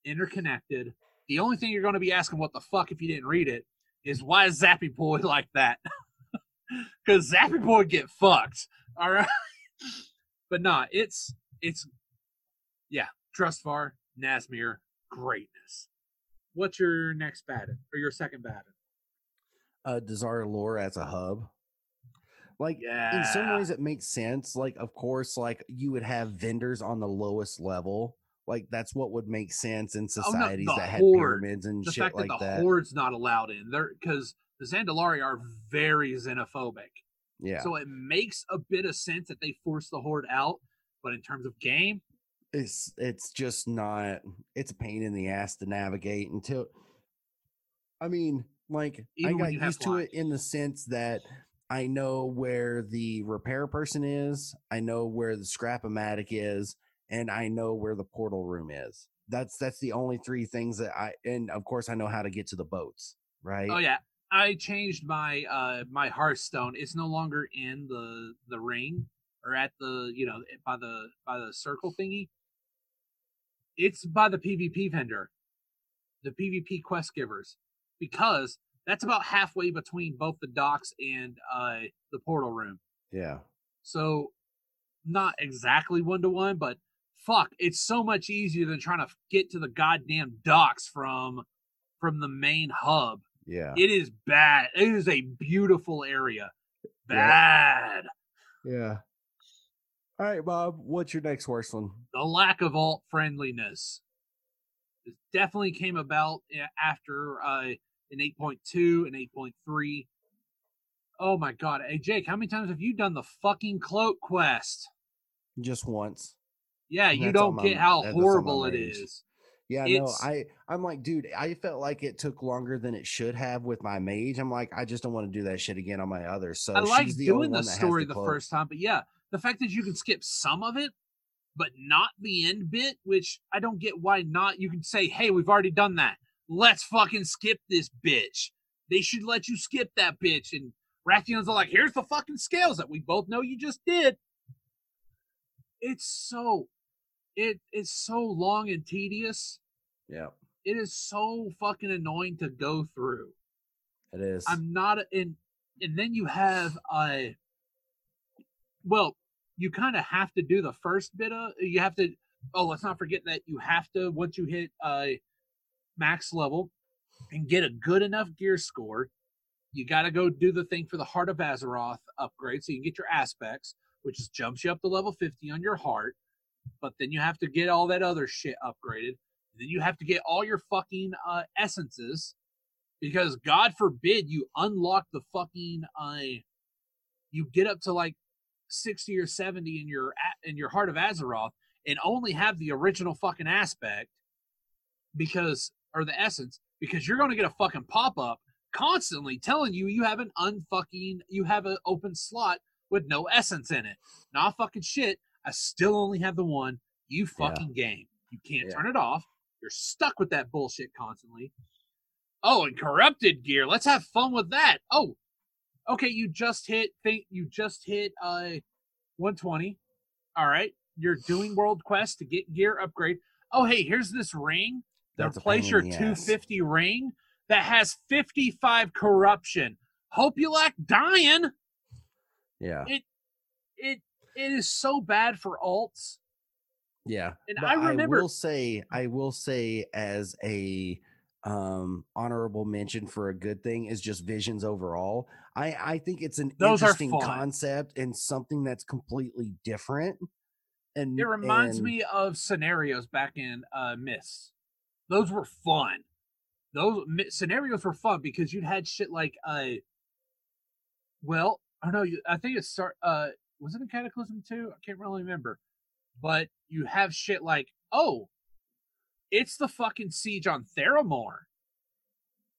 interconnected. The only thing you're going to be asking what the fuck if you didn't read it is why is Zappy Boy like that? Because Zappy Boy get fucked. All right. but nah, it's it's yeah, Drustvar, Nazmir, greatness. What's your next baton or your second baton? Uh, Dazar'alor as a hub. Like Yeah. in some ways it makes sense. Like, of course, like you would have vendors on the lowest level. Like that's what would make sense in Oh, no, societies that had horde. pyramids and the shit fact like that the that. horde's not allowed in there because the Zandalari are very xenophobic. yeah, So it makes a bit of sense that they force the horde out. But in terms of game, it's it's just not. It's a pain in the ass to navigate until. I mean, like Even I got used to it in the sense that I know where the repair person is, I know where the scrap-o-matic is, and I know where the portal room is. That's that's the only three things that I and of course I know how to get to the boats, right? oh yeah, I changed my uh my Hearthstone. It's no longer in the the ring or at the you know by the by the circle thingy. It's by the PvP vendor, the PvP quest givers, because that's about halfway between both the docks and uh the portal room. Yeah. So not exactly one to one, but fuck, it's so much easier than trying to get to the goddamn docks from from the main hub. Yeah. It is bad. It is a beautiful area. Bad. Yeah. All right, Bob. What's your next worst one? The lack of alt friendliness. It definitely came about after uh, an 8.2 and 8.3. Oh my god. Hey Jake, how many times have you done the fucking cloak quest? Just once. Yeah, And you don't my- get how that's on my horrible it is. Yeah, no, I I'm like, dude, I felt like it took longer than it should have with my mage. I'm like, I just don't want to do that shit again on my other. So I like the doing the one that has story the cloak. first time, but yeah, the fact that you can skip some of it, but not the end bit, which I don't get why not. You can say, hey, we've already done that. Let's fucking skip this bitch. They should let you skip that bitch. And Wrathion's are like, here's the fucking scales that we both know you just did. It's so it is so long and tedious. Yeah, It is so fucking annoying to go through. it is. I'm not in, and then you have uh well, you kind of have to do the first bit of you have to oh let's not forget that you have to once you hit a max level and get a good enough gear score you got to go do the thing for the heart of azeroth upgrade so you can get your aspects which just jumps you up to level 50 on your heart but then you have to get all that other shit upgraded then you have to get all your fucking uh essences because god forbid you unlock the fucking uh you get up to like 60 or 70 in your in your heart of Azeroth and only have the original fucking aspect because or the essence because you're going to get a fucking pop-up constantly telling you you have an unfucking you have an open slot with no essence in it. Not fucking shit. I still only have the one. You fucking yeah. game. You can't yeah. turn it off. You're stuck with that bullshit constantly. Oh, and corrupted gear. Let's have fun with that. Oh, okay, you just hit think you just hit uh 120. All right. You're doing world quest to get gear upgrade. Oh, hey, here's this ring. That's replace your 250 ring that has 55 corruption. Hope you like dying. Yeah. It it it is so bad for alts. Yeah. And I remember I will say I will say as a um honorable mention for a good thing is just visions overall i i think it's an Those interesting concept and something that's completely different and it reminds and, me of scenarios back in uh Mists those were fun those scenarios were fun because you'd had shit like uh well i don't know i think it's start uh was it a cataclysm too i can't really remember but you have shit like oh it's the fucking siege on Theramore.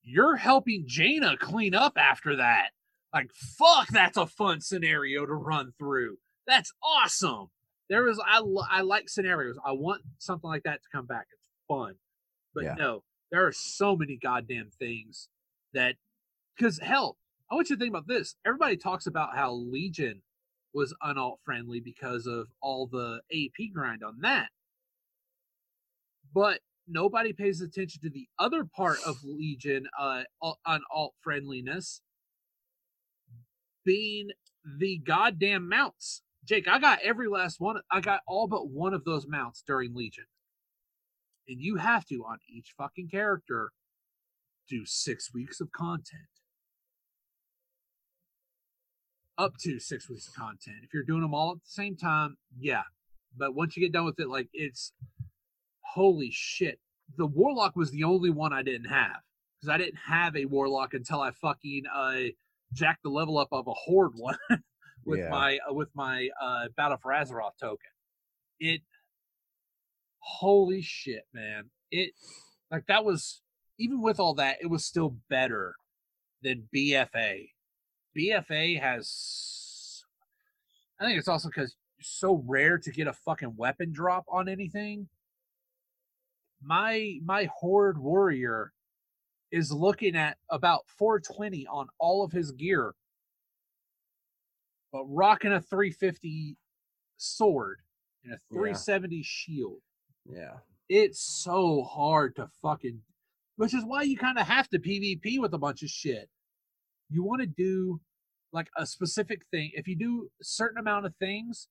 You're helping Jaina clean up after that. Like, fuck, that's a fun scenario to run through. That's awesome. There is, I, I like scenarios. I want something like that to come back. It's fun. But yeah. no, there are so many goddamn things that, because hell, I want you to think about this. Everybody talks about how Legion was unalt friendly because of all the AP grind on that but nobody pays attention to the other part of Legion uh, on alt friendliness being the goddamn mounts. Jake, I got every last one. I got all but one of those mounts during Legion. And you have to, on each fucking character, do six weeks of content. Up to six weeks of content. If you're doing them all at the same time, yeah. But once you get done with it, like it's holy shit. The warlock was the only one I didn't have because I didn't have a warlock until I fucking uh jacked the level up of a horde one with yeah. my uh, with my uh battle for Azeroth token. It holy shit, man. It like that was even with all that, it was still better than BFA. BFA has I think it's also because so rare to get a fucking weapon drop on anything. My my horde warrior is looking at about 420 on all of his gear. But rocking a 350 sword and a 370 yeah. shield. Yeah. It's so hard to fucking which is why you kind of have to pvp with a bunch of shit you want to do like a specific thing if you do a certain amount of things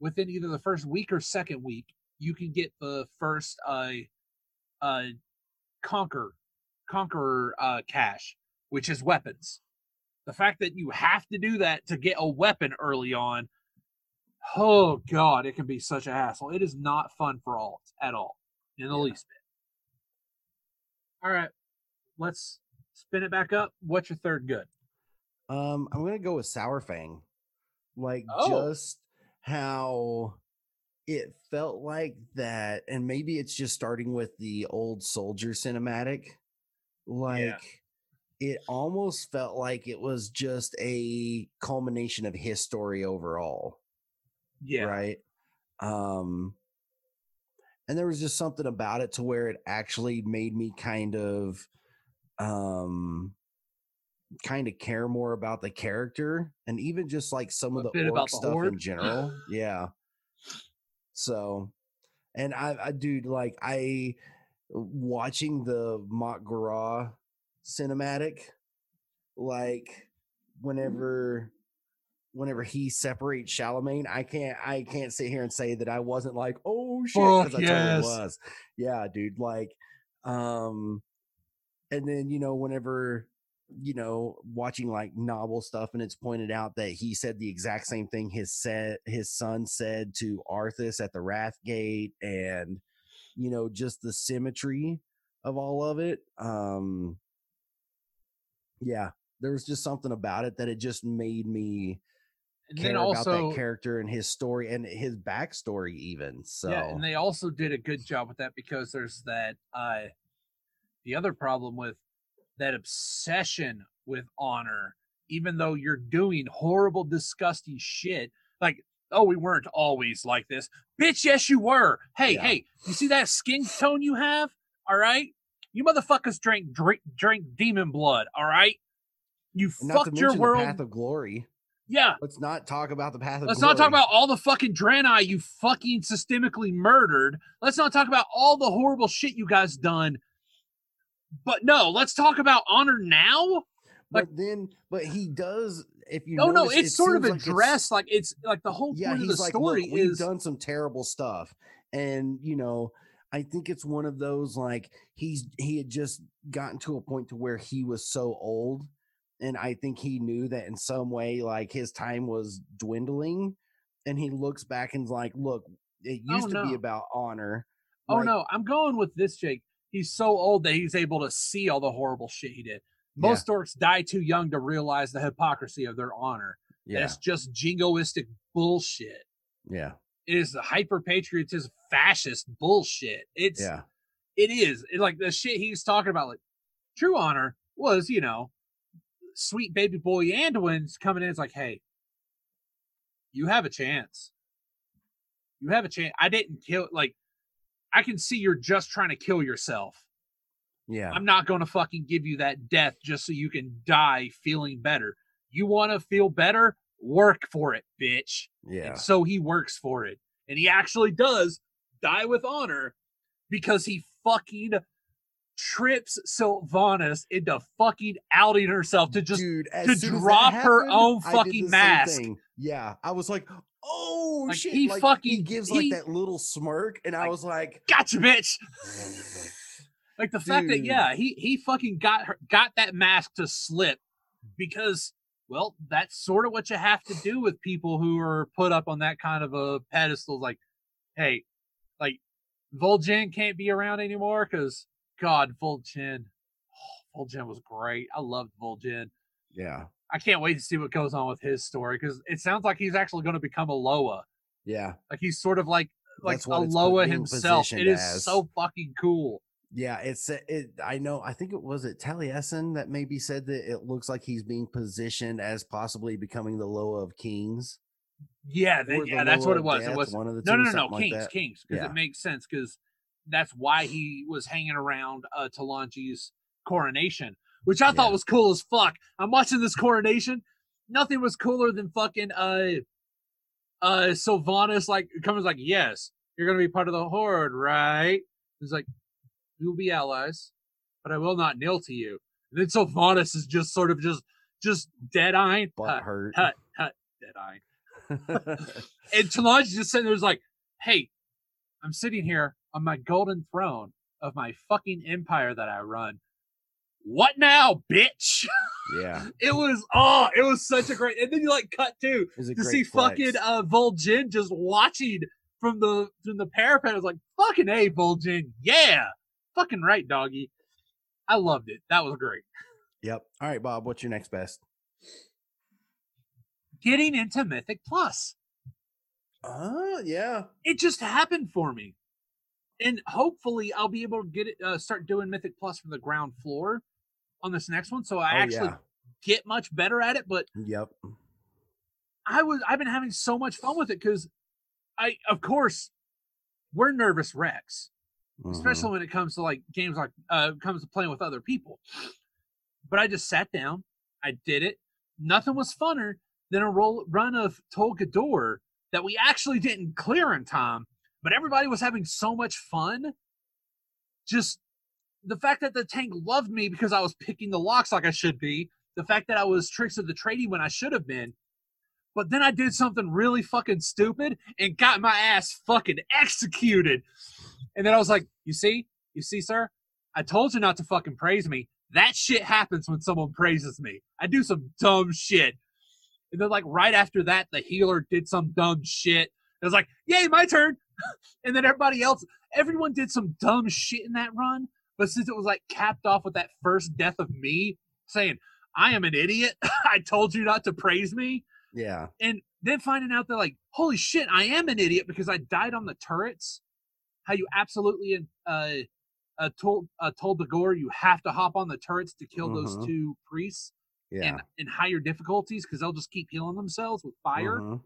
within either the first week or second week you can get the first uh uh conquer conqueror uh cache, which is weapons. The fact that you have to do that to get a weapon early on, oh god, it can be such a hassle. It is not fun for all at all, in the yeah. least bit. All right, let's spin it back up. What's your third good? Um, I'm gonna go with Saurfang. Like oh. just how it felt like that, and maybe it's just starting with the old soldier cinematic. Like yeah. it almost felt like it was just a culmination of his story overall. Yeah. Right. Um, and there was just something about it to where it actually made me kind of um kind of care more about the character and even just like some of the orc stuff in general. Yeah. So, and I, I dude, like I watching the Mock Mak'gora cinematic, like mm-hmm. whenever whenever he separates Charlemagne, I can't I can't sit here and say that I wasn't like, oh shit, because I yes. totally was. Yeah, dude. Like, um, and then you know, whenever you know, watching like novel stuff, and it's pointed out that he said the exact same thing his said his son said to Arthas at the Wrath Gate, and you know, just the symmetry of all of it. Um, yeah, there was just something about it that it just made me And care then about that character and his story and his backstory even. So yeah, and they also did a good job with that because there's that. uh The other problem with that obsession with honor, even though you're doing horrible, disgusting shit, like. Oh, we weren't always like this. Bitch, yes, you were. Hey, Yeah. hey, you see that skin tone you have? All right. You motherfuckers drank drink drink demon blood, all right? You and fucked your world. path of glory. yeah, Let's not talk about the path of Let's glory. not talk about all the fucking Draenei you fucking systemically murdered. Let's not talk about all the horrible shit you guys done. But no, let's talk about honor now. but then but he does if you oh, No, no, it's it sort of seems like it's- addressed like it's like the whole yeah point of he's the like story look we've is done some terrible stuff and you know i think it's one of those like he's he had just gotten to a point to where he was so old and i think he knew that in some way like his time was dwindling and he looks back and's like look it Oh, used to be about honor Oh like, no, I'm going with this, Jake. He's so old that he's able to see all the horrible shit he did. Most orcs die too young to realize the hypocrisy of their honor. yeah That's just jingoistic bullshit. yeah It is hyper patriotism, fascist bullshit. It's yeah it is It- like the shit he's talking about. Like true honor was, you know, sweet baby boy Anduin's coming in. It's like, hey, you have a chance. You have a chance. I didn't kill. Like, I can see you're just trying to kill yourself. yeah I'm not going to fucking give you that death just so you can die feeling better. You want to feel better? Work for it, bitch. yeah And so he works for it. And he actually does die with honor because he fucking trips Sylvanas into fucking outing herself to just Dude, to soon as that drop her own fucking mask. thing. Yeah, I was like, "Oh Like, shit!" he like, he fucking- gives he- like that little smirk, and I was like, gotcha, bitch. Like the fact that yeah, he he fucking got her got that mask to slip because well, that's sort of what you have to do with people who are put up on that kind of a pedestal. Like, hey, like Vol'jin can't be around anymore because God, Vol'jin, oh, Vol'jin was great. I loved Vol'jin. "Yeah, I can't wait to see what goes on with his story because it sounds like he's actually going to become a Loa. yeah, Like he's sort of like like a Loa himself. It is as. so fucking cool. yeah." It's it. I know. I think it was it Taliesin that maybe said that it looks like he's being positioned as possibly becoming the Loa of Kings. Yeah, then, or the yeah, that's what it was. It Death, was one of the no, two, no, no, no, like Kings. Kings, because Yeah. it makes sense because that's why he was hanging around uh, Talanji's coronation, which I Yeah. thought was cool as fuck. I'm watching this coronation. Nothing was cooler than fucking uh uh Sylvanas like comes like, yes, you're gonna be part of the horde, right? He's like, we will be allies, but I will not kneel to you. And then Sylvanas is just sort of just just dead eyeing, Butt hurt. hut, hut, dead eyeing. And Talanji's just sitting there, was like, "Hey, I'm sitting here on my golden throne of my fucking empire that I run. What now, bitch?" yeah, It was oh, it was such a great. And then you like cut to it was a to see flex. fucking uh Vol'jin just watching from the from the parapet. I was like, "Fucking a Vol'jin, yeah, fucking right, doggy." I loved it. That was great. Yep. All right, Bob. What's your next best? Getting into Mythic Plus. Oh, yeah. it just happened for me and hopefully i'll be able to get it uh, start doing mythic plus from the ground floor on this next one so i oh, actually yeah. get much better at it but Yep. i was i've been having so much fun with it because i of course we're nervous wrecks Mhm. especially when it comes to like games like uh comes to playing with other people but i just sat down i did it nothing was funner than a roll run of Tol Dagor that we actually didn't clear in time but everybody was having so much fun just the fact that the tank loved me because i was picking the locks like i should be the fact that i was tricks of the trading when i should have been But then I did something really fucking stupid and got my ass fucking executed. And then I was like, you see, you see, sir, I told you not to fucking praise me. That shit happens when someone praises me. I do some dumb shit. And then, like, right after that, the healer did some dumb shit. It was like, yay, my turn. and then everybody else, everyone did some dumb shit in that run. But since it was like capped off with that first death of me saying, I am an idiot. I told you not to praise me. Yeah. And then finding out that, like, holy shit, I am an idiot because I died on the turrets. How you absolutely uh, uh, told uh, Tol Dagor you have to hop on the turrets to kill those Mhm. two priests Yeah. in, in higher difficulties because they'll just keep healing themselves with fire. Mhm.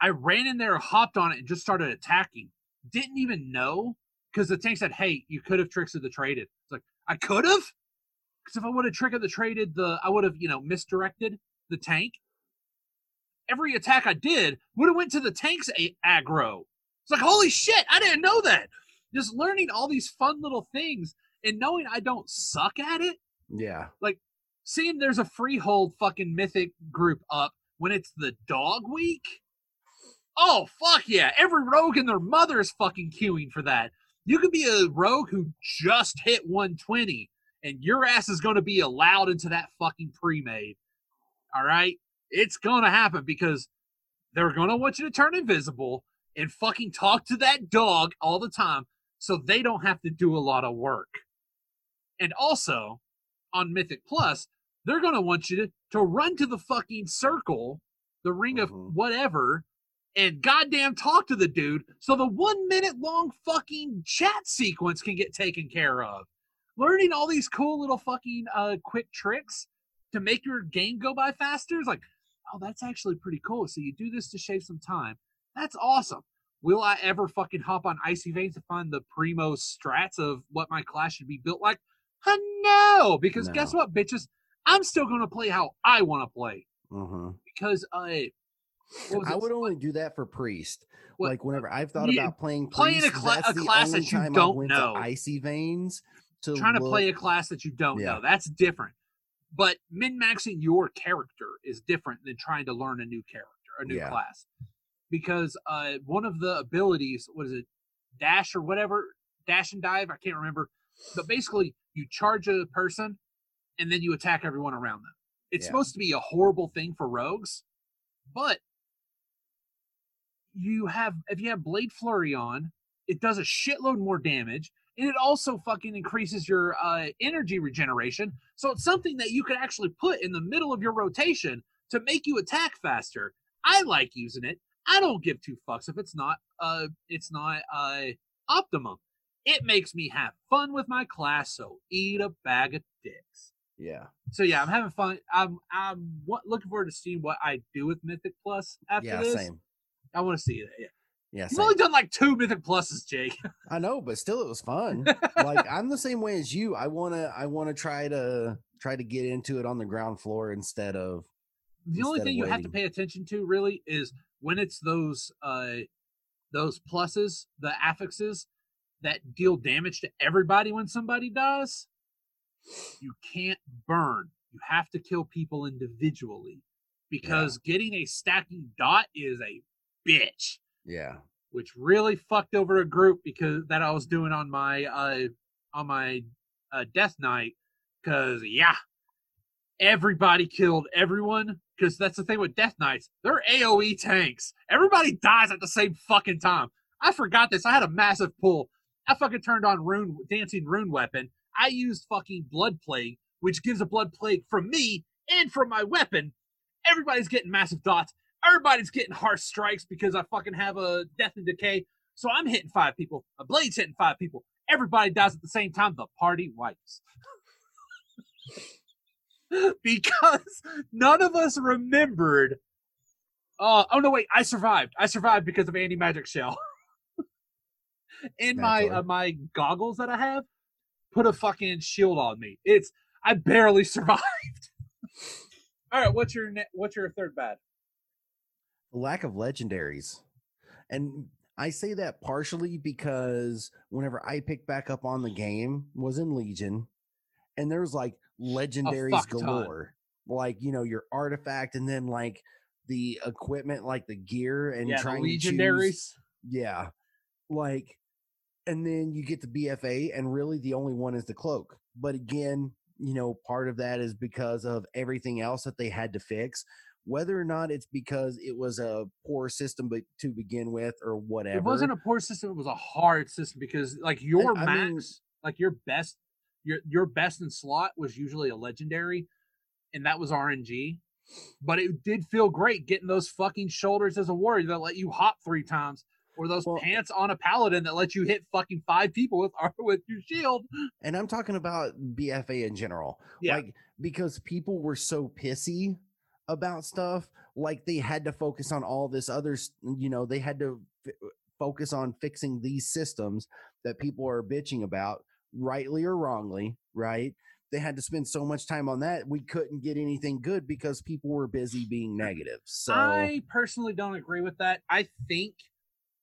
I ran in there, hopped on it, and just started attacking. Didn't even know because the tank said, "Hey, you could have tricked the traded." It's like I could have, because if I would have tricked the traded, the I would have you know misdirected the tank. Every attack I did would have went to the tank's a- aggro. It's like holy shit, I didn't know that. Just learning all these fun little things and knowing I don't suck at it Yeah. Like seeing there's a freehold fucking mythic group up when it's the dog week. Oh fuck yeah! Every rogue and their mother is fucking queuing for that. You could be a rogue who just hit 120, and your ass is going to be allowed into that fucking pre-made. All right, it's going to happen because they're going to want you to turn invisible and fucking talk to that dog all the time, so they don't have to do a lot of work. And also, on Mythic Plus, they're going to want you to, to run to the fucking circle, the ring of Mhm. whatever, and goddamn talk to the dude so the one minute long fucking chat sequence can get taken care of. Learning all these cool little fucking uh, quick tricks to make your game go by faster is like, oh, that's actually pretty cool. So you do this to shave some time. That's awesome. Will I ever fucking hop on Icy Veins to find the primo strats of what my class should be built like? Uh, no, because guess what, bitches? I'm still going to play how I want to play Mhm. because uh, I would only do that for priest. What- like whenever I've thought about playing playing a priest, that's a class that you don't know. icy veins to trying to play a class that you don't Yeah. know. That's different. But min maxing your character is different than trying to learn a new character, a new Yeah. class. Because uh, one of the abilities, what is it, dash or whatever, dash and dive, I can't remember. But basically, you charge a person and then you attack everyone around them. It's Yeah. supposed to be a horrible thing for rogues, but you have if you have blade flurry on, it does a shitload more damage, and it also fucking increases your uh, energy regeneration. So it's something that you could actually put in the middle of your rotation to make you attack faster. I like using it. I don't give two fucks if it's not uh it's not uh optimum. It makes me have fun with my class, so eat a bag of dicks. Yeah. So yeah, I'm having fun. I'm I'm what, looking forward to seeing what I do with Mythic Plus after Yeah, this. same. I want to see that. Yeah. Yeah, You've same. only done like two Mythic Pluses, Jake. I know, but still it was fun. like I'm the same way as you. I wanna I wanna try to try to get into it on the ground floor instead of the only thing you have to pay attention to really is when it's those uh those pluses, the affixes that deal damage to everybody when somebody dies. You can't burn. You have to kill people individually because getting a stacking dot is a bitch. yeah. which really fucked over a group because that I was doing on my uh on my uh death knight cuz yeah everybody killed everyone cuz that's the thing with death knights they're AoE tanks. Everybody dies at the same fucking time. I forgot this I had a massive pull. I fucking turned on rune dancing rune weapon. I used fucking blood plague which gives a blood plague from me and from my weapon. Everybody's getting massive dots everybody's getting harsh strikes because I fucking have a death and decay. So I'm hitting five people. A blade's hitting five people. Everybody dies at the same time. The party wipes. because none of us remembered. Uh, oh no, wait! I survived. I survived because of Anti-Magic Shell. In my uh, my goggles that I have, put a fucking shield on me. It's I barely survived. All right, what's your ne- what's your third bad? Lack of legendaries. And I say that partially because whenever I picked back up on the game was in Legion and there's like legendaries fuck ton. galore. Like, you know, your artifact and then like the equipment, like the gear, and yeah, trying choose- legendaries. yeah, like, and then you get the BFA, and really the only one is the cloak. But again, you know, part of that is because of everything else that they had to fix. Whether or not it's because it was a poor system be- to begin with, or whatever. It wasn't a poor system; it was a hard system because, like, your I max, mean- like your best, your your best in slot was usually a legendary, and that was RNG. But it did feel great getting those fucking shoulders as a warrior that let you hop three times, or those Well- pants on a paladin that let you hit fucking five people with with your shield. and I'm talking about BFA in general. Yeah. Like because people were so pissy about stuff, like they had to focus on all this other, you know, they had to f- uh, focus on fixing these systems that people are bitching about, rightly or wrongly, right? They had to spend so much time on that. We couldn't get anything good because people were busy being negative. So I personally don't agree with that. I think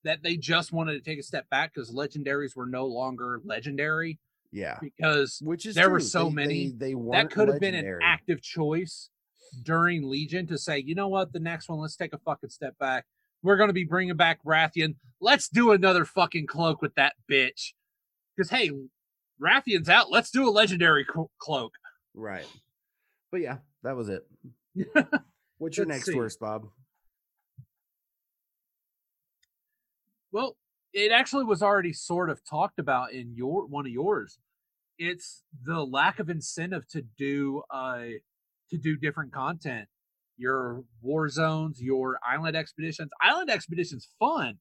that they just wanted to take a step back because legendaries were no longer legendary yeah, because which is there were so They- many They, they that could have been an active choice during Legion to say, you know what, the next one, let's take a fucking step back. We're going to be bringing back Wrathion. Let's do another fucking cloak with that bitch. Because, hey, Wrathion's out. Let's do a legendary cloak. Right. But yeah, that was it. What's your next see. worst, Bob? Well, it actually was already sort of talked about in your one of yours. It's the lack of incentive to do uh to do different content. Your war zones, your island expeditions. Island expeditions fun,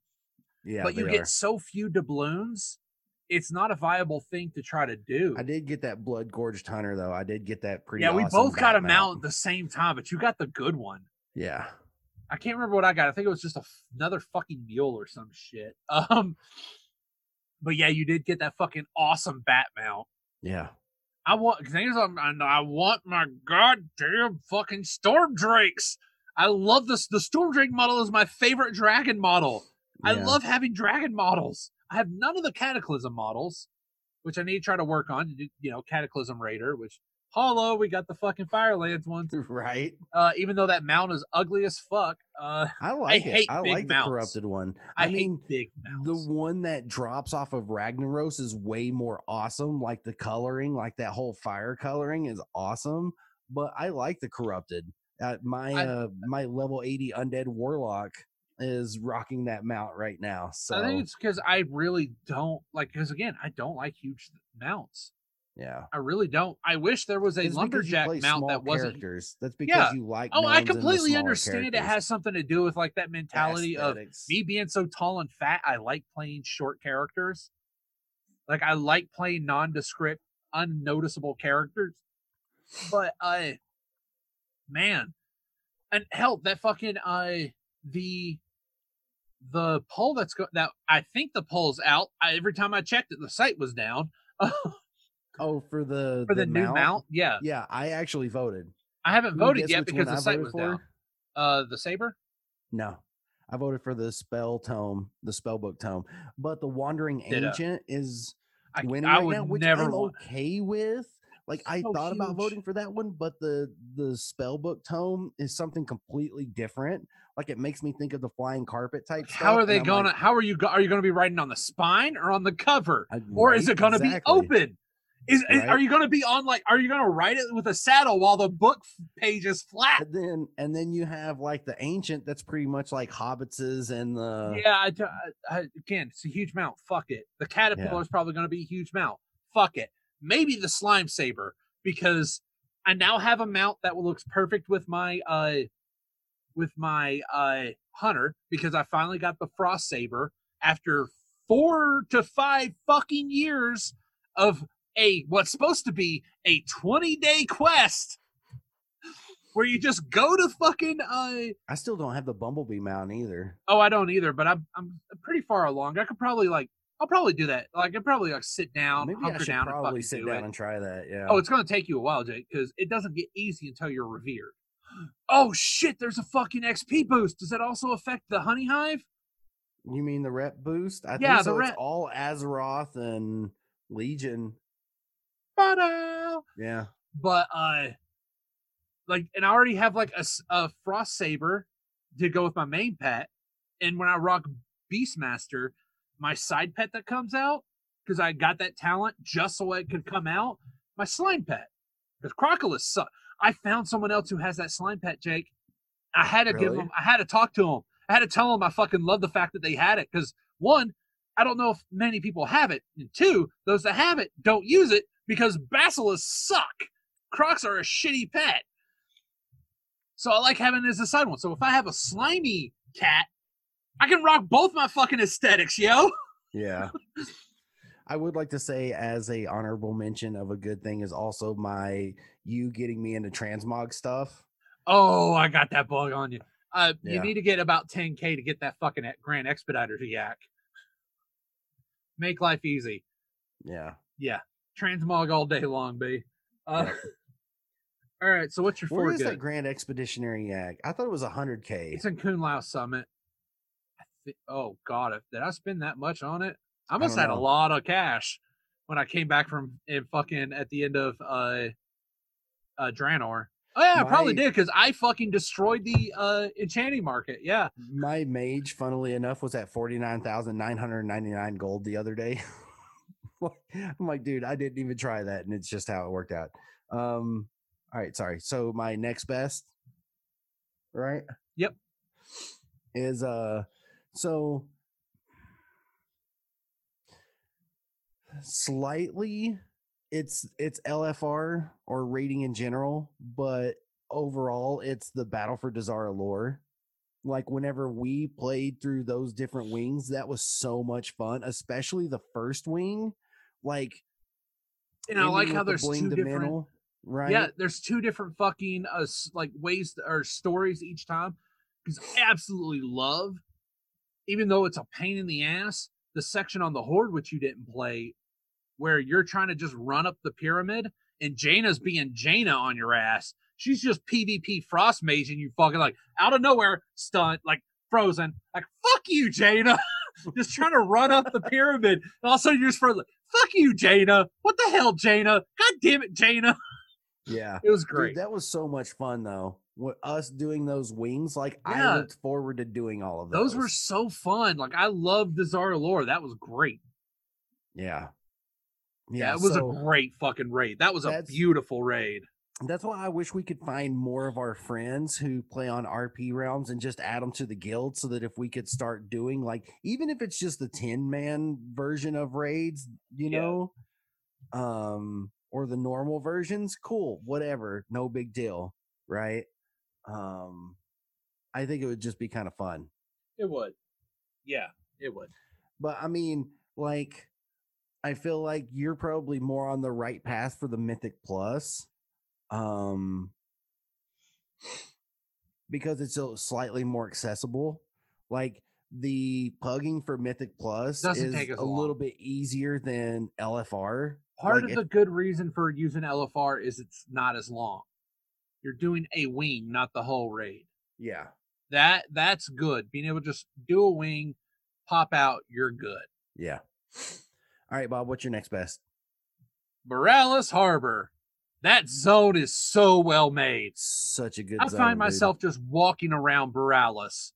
Yeah, but you get are. so few doubloons. It's not a viable thing to try to do. I did get that blood gorged hunter though. I did get that pretty. yeah, we awesome both got a mount at the same time, but you got the good one. Yeah, I can't remember what I got. I think it was just a f- another fucking mule or some shit. Um, but yeah, you did get that fucking awesome bat mount. yeah. I want things. I'm, I I want my goddamn fucking storm drakes. I love this. The storm drake model is my favorite dragon model. I love having dragon models. I have none of the cataclysm models, which I need to try to work on. You know, cataclysm raider, which hollow. We got the fucking firelands ones. right. Uh, even though that mount is ugly as fuck. Uh, I like hate it. I like the corrupted one. I, I, mean, big mounts. the one that drops off of Ragnaros is way more awesome. Like the coloring, like that whole fire coloring is awesome. But I like the corrupted. Uh, my I- uh, my level eighty undead warlock is rocking that mount right now. So I think it's because I really don't like. Because again, I don't like huge mounts. Yeah. I really don't. I wish there was a It's lumberjack mount that wasn't. characters. That's because Yeah. you like. Oh, I gnomes and the completely understand. It has something to do with like that mentality of me being so tall and fat. I like playing short characters. Like I like playing nondescript, unnoticeable characters. But uh man, and hell, that fucking uh the the poll that's go that I think the poll's out. I, every time I checked it, the site was down Oh, for the for the, new mount. Yeah, Yeah, I actually voted. I haven't Can voted yet because the I site was for? down. Uh, the saber. No, I voted for the spell tome, the spell book tome. But the wandering Ditto. ancient is I, winning I right would now, which never I'm want. okay with. Like I So thought about voting for that one, but the the spell book tome is something completely different. Like it makes me think of the flying carpet type. How stuff, are they gonna? like, how are you? Are you gonna be writing on the spine or on the cover, I- or is it gonna Exactly. be open? Is, is are you gonna be on like? Are you gonna write it with a saddle while the book page is flat? And then and then you have like the ancient that's pretty much like hobbitses and the yeah, I, I- again, it's a huge mount. Fuck it. The caterpillar is probably gonna be a huge mount. Fuck it. Maybe the slime saber because I now have a mount that looks perfect with my uh with my uh hunter because I finally got the frost saber after four to five fucking years of a what's supposed to be a 20 day quest where you just go to fucking uh I still don't have the bumblebee mount either. oh I don't either but I'm I'm pretty far along I could probably like I'll probably do that like I could probably like sit down Maybe I hunker should down and probably fucking sit do down it and try that. Yeah. oh it's gonna take you a while Jake because it doesn't get easy until you're revered oh shit there's a fucking XP boost does that also affect the honey hive You mean the rep boost? I Yeah, think the so. rep- It's all Azeroth and Legion. Yeah. but uh like and i already have like a, a frost saber to go with my main pet. And when I rock Beastmaster, my side pet that comes out, because I got that talent just so it could come out, my slime pet. Because Crocolisks suck. I found someone else who has that slime pet, Jake. I had to give Really? them, I had to talk to them. I had to tell them I fucking love the fact that they had it. Because one, I don't know if many people have it. And two, those that have it don't use it because basilisks suck. Crocs are a shitty pet. So I like having it as a side one. So if I have a slimy cat, I can rock both my fucking aesthetics, yo. Yeah. I would like to say, as a honorable mention of a good thing, is also my you getting me into transmog stuff. Oh, I got that bug on you. Uh, you need to get about 10k to get that fucking Grand Expedition Yak. Make life easy. Yeah. Yeah, transmog all day long, b. Uh, all right. So what's your Where four good? that Grand Expeditionary Yak? I thought it was hundred k. It's in Kun-Lai Summit. I thi- oh God, if- did I spend that much on it? I I must don't had a lot of cash when I came back from and fucking at the end of uh uh Draenor. Oh yeah, I probably did because I fucking destroyed the uh enchanting market. Yeah. My mage, funnily enough, was at forty nine thousand nine hundred ninety nine gold the other day. I'm like, dude, I didn't even try that, and it's just how it worked out. Um, all right, sorry. So my next best, right? Yep. Is uh, so slightly, it's it's LFR or rating in general, but overall, it's the Battle for Dazar'alor like whenever we played through those different wings that was so much fun especially the first wing like And I like how there's two different right Yeah, there's two different fucking uh like ways to- or stories each time because I absolutely love, even though it's a pain in the ass, the section on the horde which you didn't play, where you're trying to just run up the pyramid and Jaina's being Jaina on your ass. She's just PvP frost mage and you fucking like out of nowhere stunt like frozen like fuck you Jaina. just trying to run up the pyramid. And also you're just frozen. Fuck you, Jaina. What the hell, Jaina? God damn it, Jaina. yeah It was Dude, great. that was so much fun though With us doing those wings like i looked forward to doing all of those Those were so fun. Like I loved the Dazar'alor. That was great. yeah Yeah, it was so a great fucking raid. That was a beautiful raid. That's why i wish we could find more of our friends who play on rp realms and just add them to the guild so that if we could start doing like even if it's just the 10 man version of raids you Yeah. know um or the normal versions cool whatever no big deal right um i think it would just be kind of fun It would. Yeah, it would. but i mean like i feel like you're probably more on the right path for the mythic plus um because it's slightly more accessible like the plugging for mythic plus Doesn't is a little bit easier than lfr Part Like, of the good reason for using LFR is it's not as long. You're doing a wing, not the whole raid. yeah That that's good. Being able to just do a wing, pop out, you're good. yeah all right bob what's your next best Boralus Harbor. That zone is so well made. such a good I zone, find dude. myself just walking around Boralus,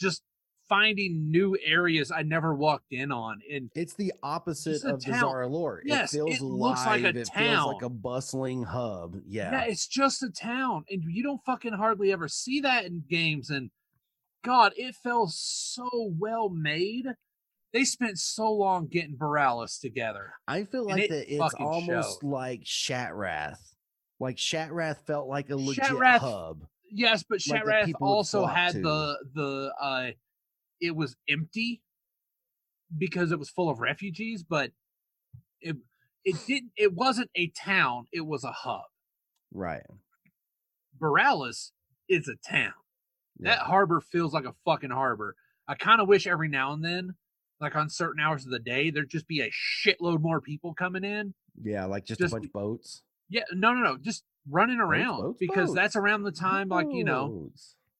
just finding new areas I never walked in on. And It's the opposite It's of the town. Dazar'alor. Yes, it feels it looks like a It feels like a bustling hub. Yeah. yeah. it's just a town. And you don't fucking hardly ever see that in games. And God, it felt so well made. They spent so long getting Boralus together. I feel like it that it's almost showed. like Shattrath. Like Shattrath felt like a legit Shattrath- hub. Yes, but Like Shattrath would also had to. the the uh it was empty because it was full of refugees, but it it didn't it wasn't a town, it was a hub. Right. Boralus is a town. That harbor feels like a fucking harbor. I kind of wish every now and then, like on certain hours of the day, there'd just be a shitload more people coming in. Yeah, like just, just- a bunch of boats. Yeah, no, no, no, just running around boats, because boats. that's around the time, like you know,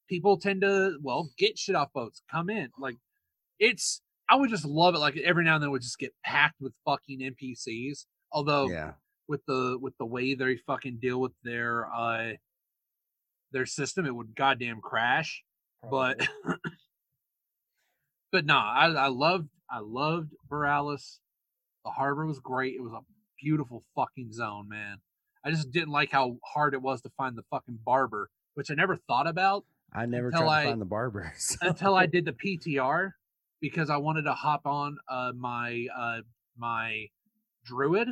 people tend to well get shit off boats come in like it's i would just love it like every now and then it would just get packed with fucking npcs although Yeah. with the with the way they fucking deal with their uh their system it would goddamn crash but but no, I, I loved I loved Boralus. The harbor was great. It was a beautiful fucking zone, man. I just didn't like how hard it was to find the fucking barber, which I never thought about I never tried I- to find the barber. so- until I did the PTR because I wanted to hop on uh, my uh, my druid.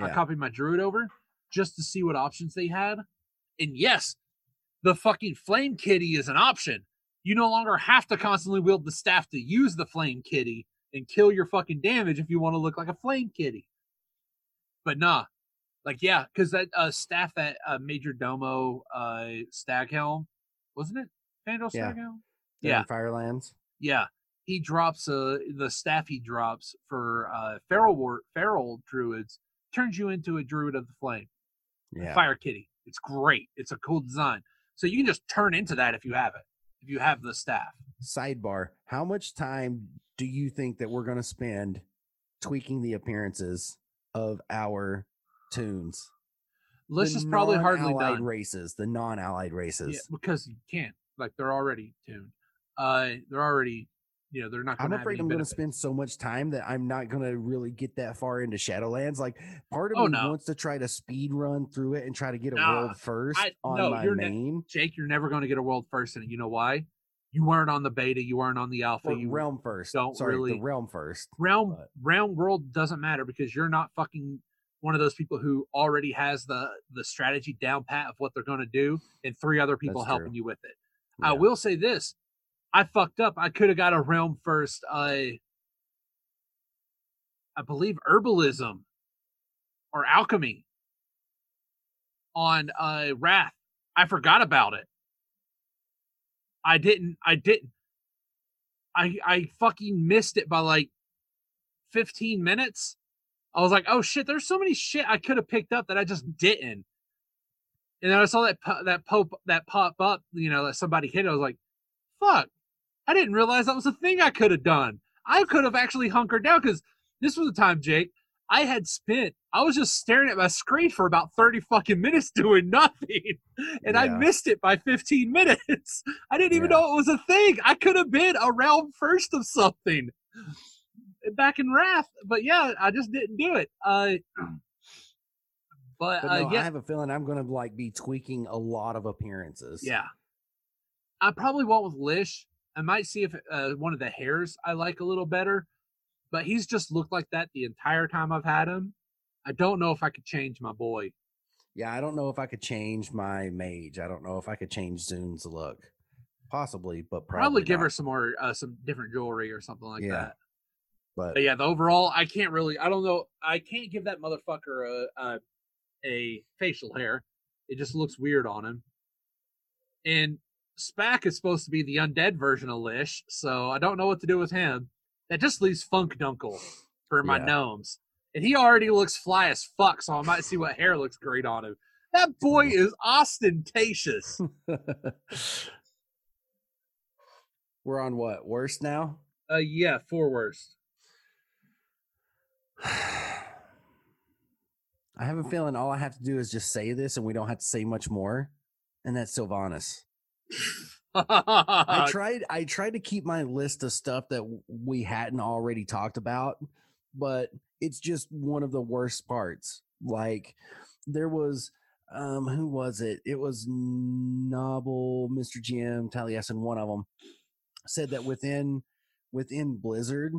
I copied my druid over just to see what options they had. And yes, the fucking flame kitty is an option. You no longer have to constantly wield the staff to use the flame kitty and kill your fucking damage if you want to look like a flame kitty. But nah, like yeah, because that uh, staff that uh, Majordomo uh, Staghelm wasn't it? Fandral Yeah. Staghelm. They're Yeah, in Firelands. yeah. He drops uh the staff he drops for uh feral war feral druids turns you into a druid of the flame. Yeah. Fire kitty. It's great. It's a cool design. So you can just turn into that if you have it. If you have the staff. Sidebar: How much time do you think that we're going to spend tweaking the appearances of our tunes? This The is probably hardly done. races, the non-allied races. Yeah, because you can't. Like they're already tuned. Uh they're already you know, they're not I'm afraid I'm going to spend so much time that I'm not going to really get that far into Shadowlands. Like, part of Oh, me no. wants to try to speed run through it and try to get a Nah, world first I- on no, my you're ne- Jake, you're never gonna get a world first it. You know why? You weren't on the beta, you weren't on the alpha, or you realm first. don't Sorry, really- the realm first. realm but- realm world doesn't matter because you're not fucking one of those people who already has the the strategy down pat of what they're going to do and three other people That's helping true. you with it i will say this i fucked up i could have got a realm first uh i believe herbalism or alchemy. On uh wrath i forgot about it. I didn't i didn't i i fucking missed it by like 15 minutes. I was like oh shit there's so many shit i could have picked up that i just didn't. And then i saw that that pop that pop up you know that somebody hit it i was like fuck i didn't realize that was a thing i could have done i could have actually hunkered down because this was the time jake i had spent i was just staring at my screen for about 30 fucking minutes doing nothing and i missed it by 15 minutes i didn't even Yeah. know it was a thing i could have been around first of something back in wrath but yeah i just didn't do it uh but, But uh yeah I have a feeling I'm going to like be tweaking a lot of appearances. Yeah. I probably won't with Lish. I might see if uh, one of the hairs I like a little better, but he's just looked like that the entire time I've had him. I don't know if I could change my boy. Yeah, I don't know if I could change my mage. I don't know if I could change Zune's look. Possibly, but Probably, probably, give her some more, uh, some different jewelry or something like Yeah. that. But But yeah, the overall, I can't really. I don't know. I can't give that motherfucker a a, a facial hair. It just looks weird on him. And Spack is supposed to be the undead version of Lish, so I don't know what to do with him. That just leaves Funk Dunkle for my Yeah. gnomes, and he already looks fly as fuck. So I might see what hair looks great on him. That boy is ostentatious. we're on what worst now? uh, yeah, four worst. I have a feeling all I have to do is just say this, and we don't have to say much more. And that's Sylvanas. I tried. I tried to keep my list of stuff that we hadn't already talked about, but it's just one of the worst parts. Like there was, um, who was it? It was Nobbel, Mr. Jim, Taliesin. One of them said that within within Blizzard,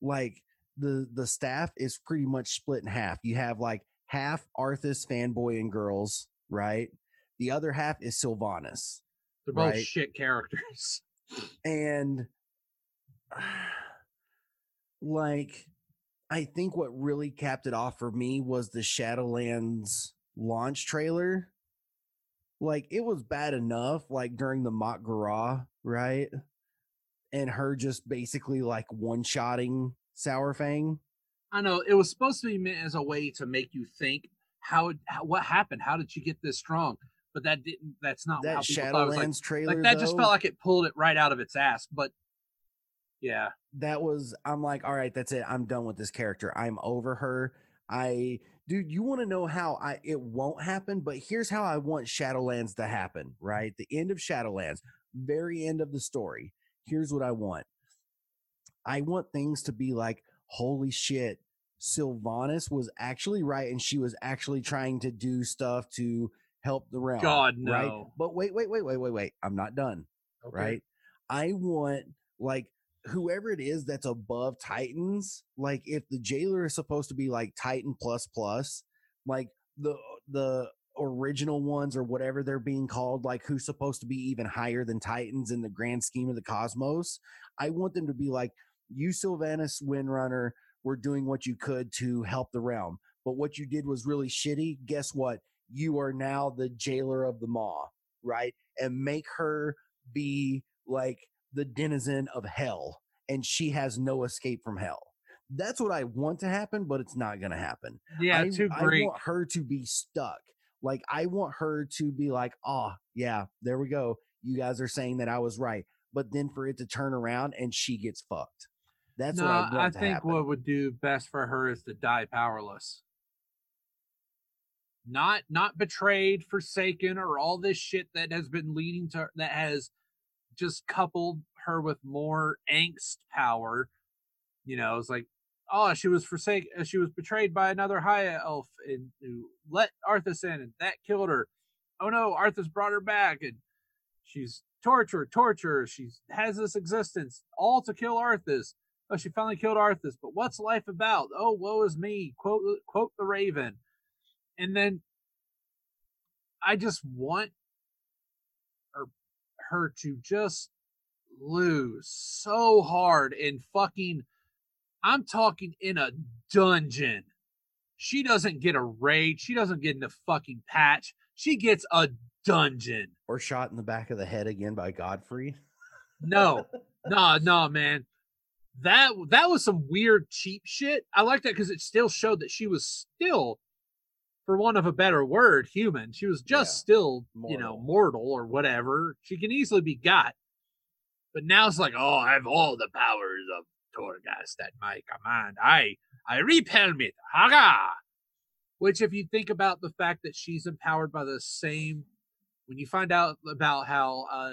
like the the staff is pretty much split in half. You have like half Arthas fanboy and girls, right? The other half is Sylvanas They're both right. shit characters. and like i think what really capped it off for me was the shadowlands launch trailer like it was bad enough like during the Mak'gora, right and her just basically like one-shotting Saurfang I know it was supposed to be meant as a way to make you think how, how what happened. How did she get this strong? But that didn't. That's not how that people thought. It was shadowlands like, trailer like that just felt like it pulled it right out of its ass. But yeah, that was i'm like all right that's it i'm done with this character i'm over her i dude you want to know how i it won't happen but here's how i want shadowlands to happen mm-hmm. right the end of shadowlands very end of the story, here's what I want. I want things to be like, holy shit, Sylvanas was actually right and she was actually trying to do stuff to help the realm. God Right? no. But wait, wait, wait, wait, wait, wait. I'm not done. Okay. Right? I want like whoever it is that's above Titans, like if the jailer is supposed to be like Titan plus plus, like the the original ones or whatever they're being called, like who's supposed to be even higher than Titans in the grand scheme of the cosmos. I want them to be like, you Sylvanas Windrunner were doing what you could to help the realm. But what you did was really shitty. Guess what? You are now the jailer of the Maw, right? And make her be like the denizen of hell and she has no escape from hell. That's what I want to happen, but it's not going to happen. Yeah, I, too I want her to be stuck. Like I want her to be like, oh yeah, there we go. You guys are saying that I was right, but then for it to turn around and she gets fucked. That's no, what I want I think happen. what would do best for her is to die powerless. Not not betrayed, forsaken, or all this shit that has been leading to that has just coupled her with more angst power. You know, it's like, oh, she was forsaken, uh, she was betrayed by another high elf and who let Arthas in, and that killed her. Oh no, Arthas brought her back, and she's tortured, torture. She has this existence, all to kill Arthas. Oh, she finally killed Arthas, but what's life about? Oh, woe is me. Quote uh, quote the Raven. And then I just want her her to just lose so hard in fucking I'm talking in a dungeon. She doesn't get a raid. She doesn't get in a fucking patch. She gets a dungeon. or shot in the back of the head again by Godfrey. No, no, no, man. That that was some weird cheap shit. I like that because it still showed that she was still, for want of a better word, human. She was just Yeah. still, you know, Mortal. mortal or whatever. She can easily be got. But now it's like, oh, I have all the powers of Torghast at my command. I I repel it. Haga! Which, if you think about the fact that she's empowered by the same, when you find out about how uh,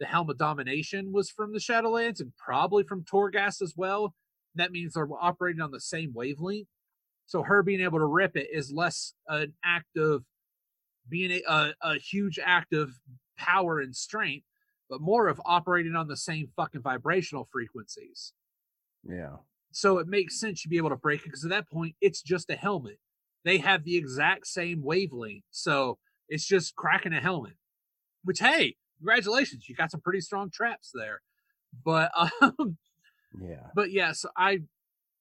the Helm of Domination was from the Shadowlands and probably from Torghast as well, that means they're operating on the same wavelength. So her being able to rip it is less an act of being a, a, a huge act of power and strength, but more of operating on the same fucking vibrational frequencies. Yeah. So it makes sense you'd be able to break it because at that point it's just a helmet. They have the exact same wavelength. So it's just cracking a helmet. Which hey, congratulations, you got some pretty strong traps there. But um Yeah. but yes, I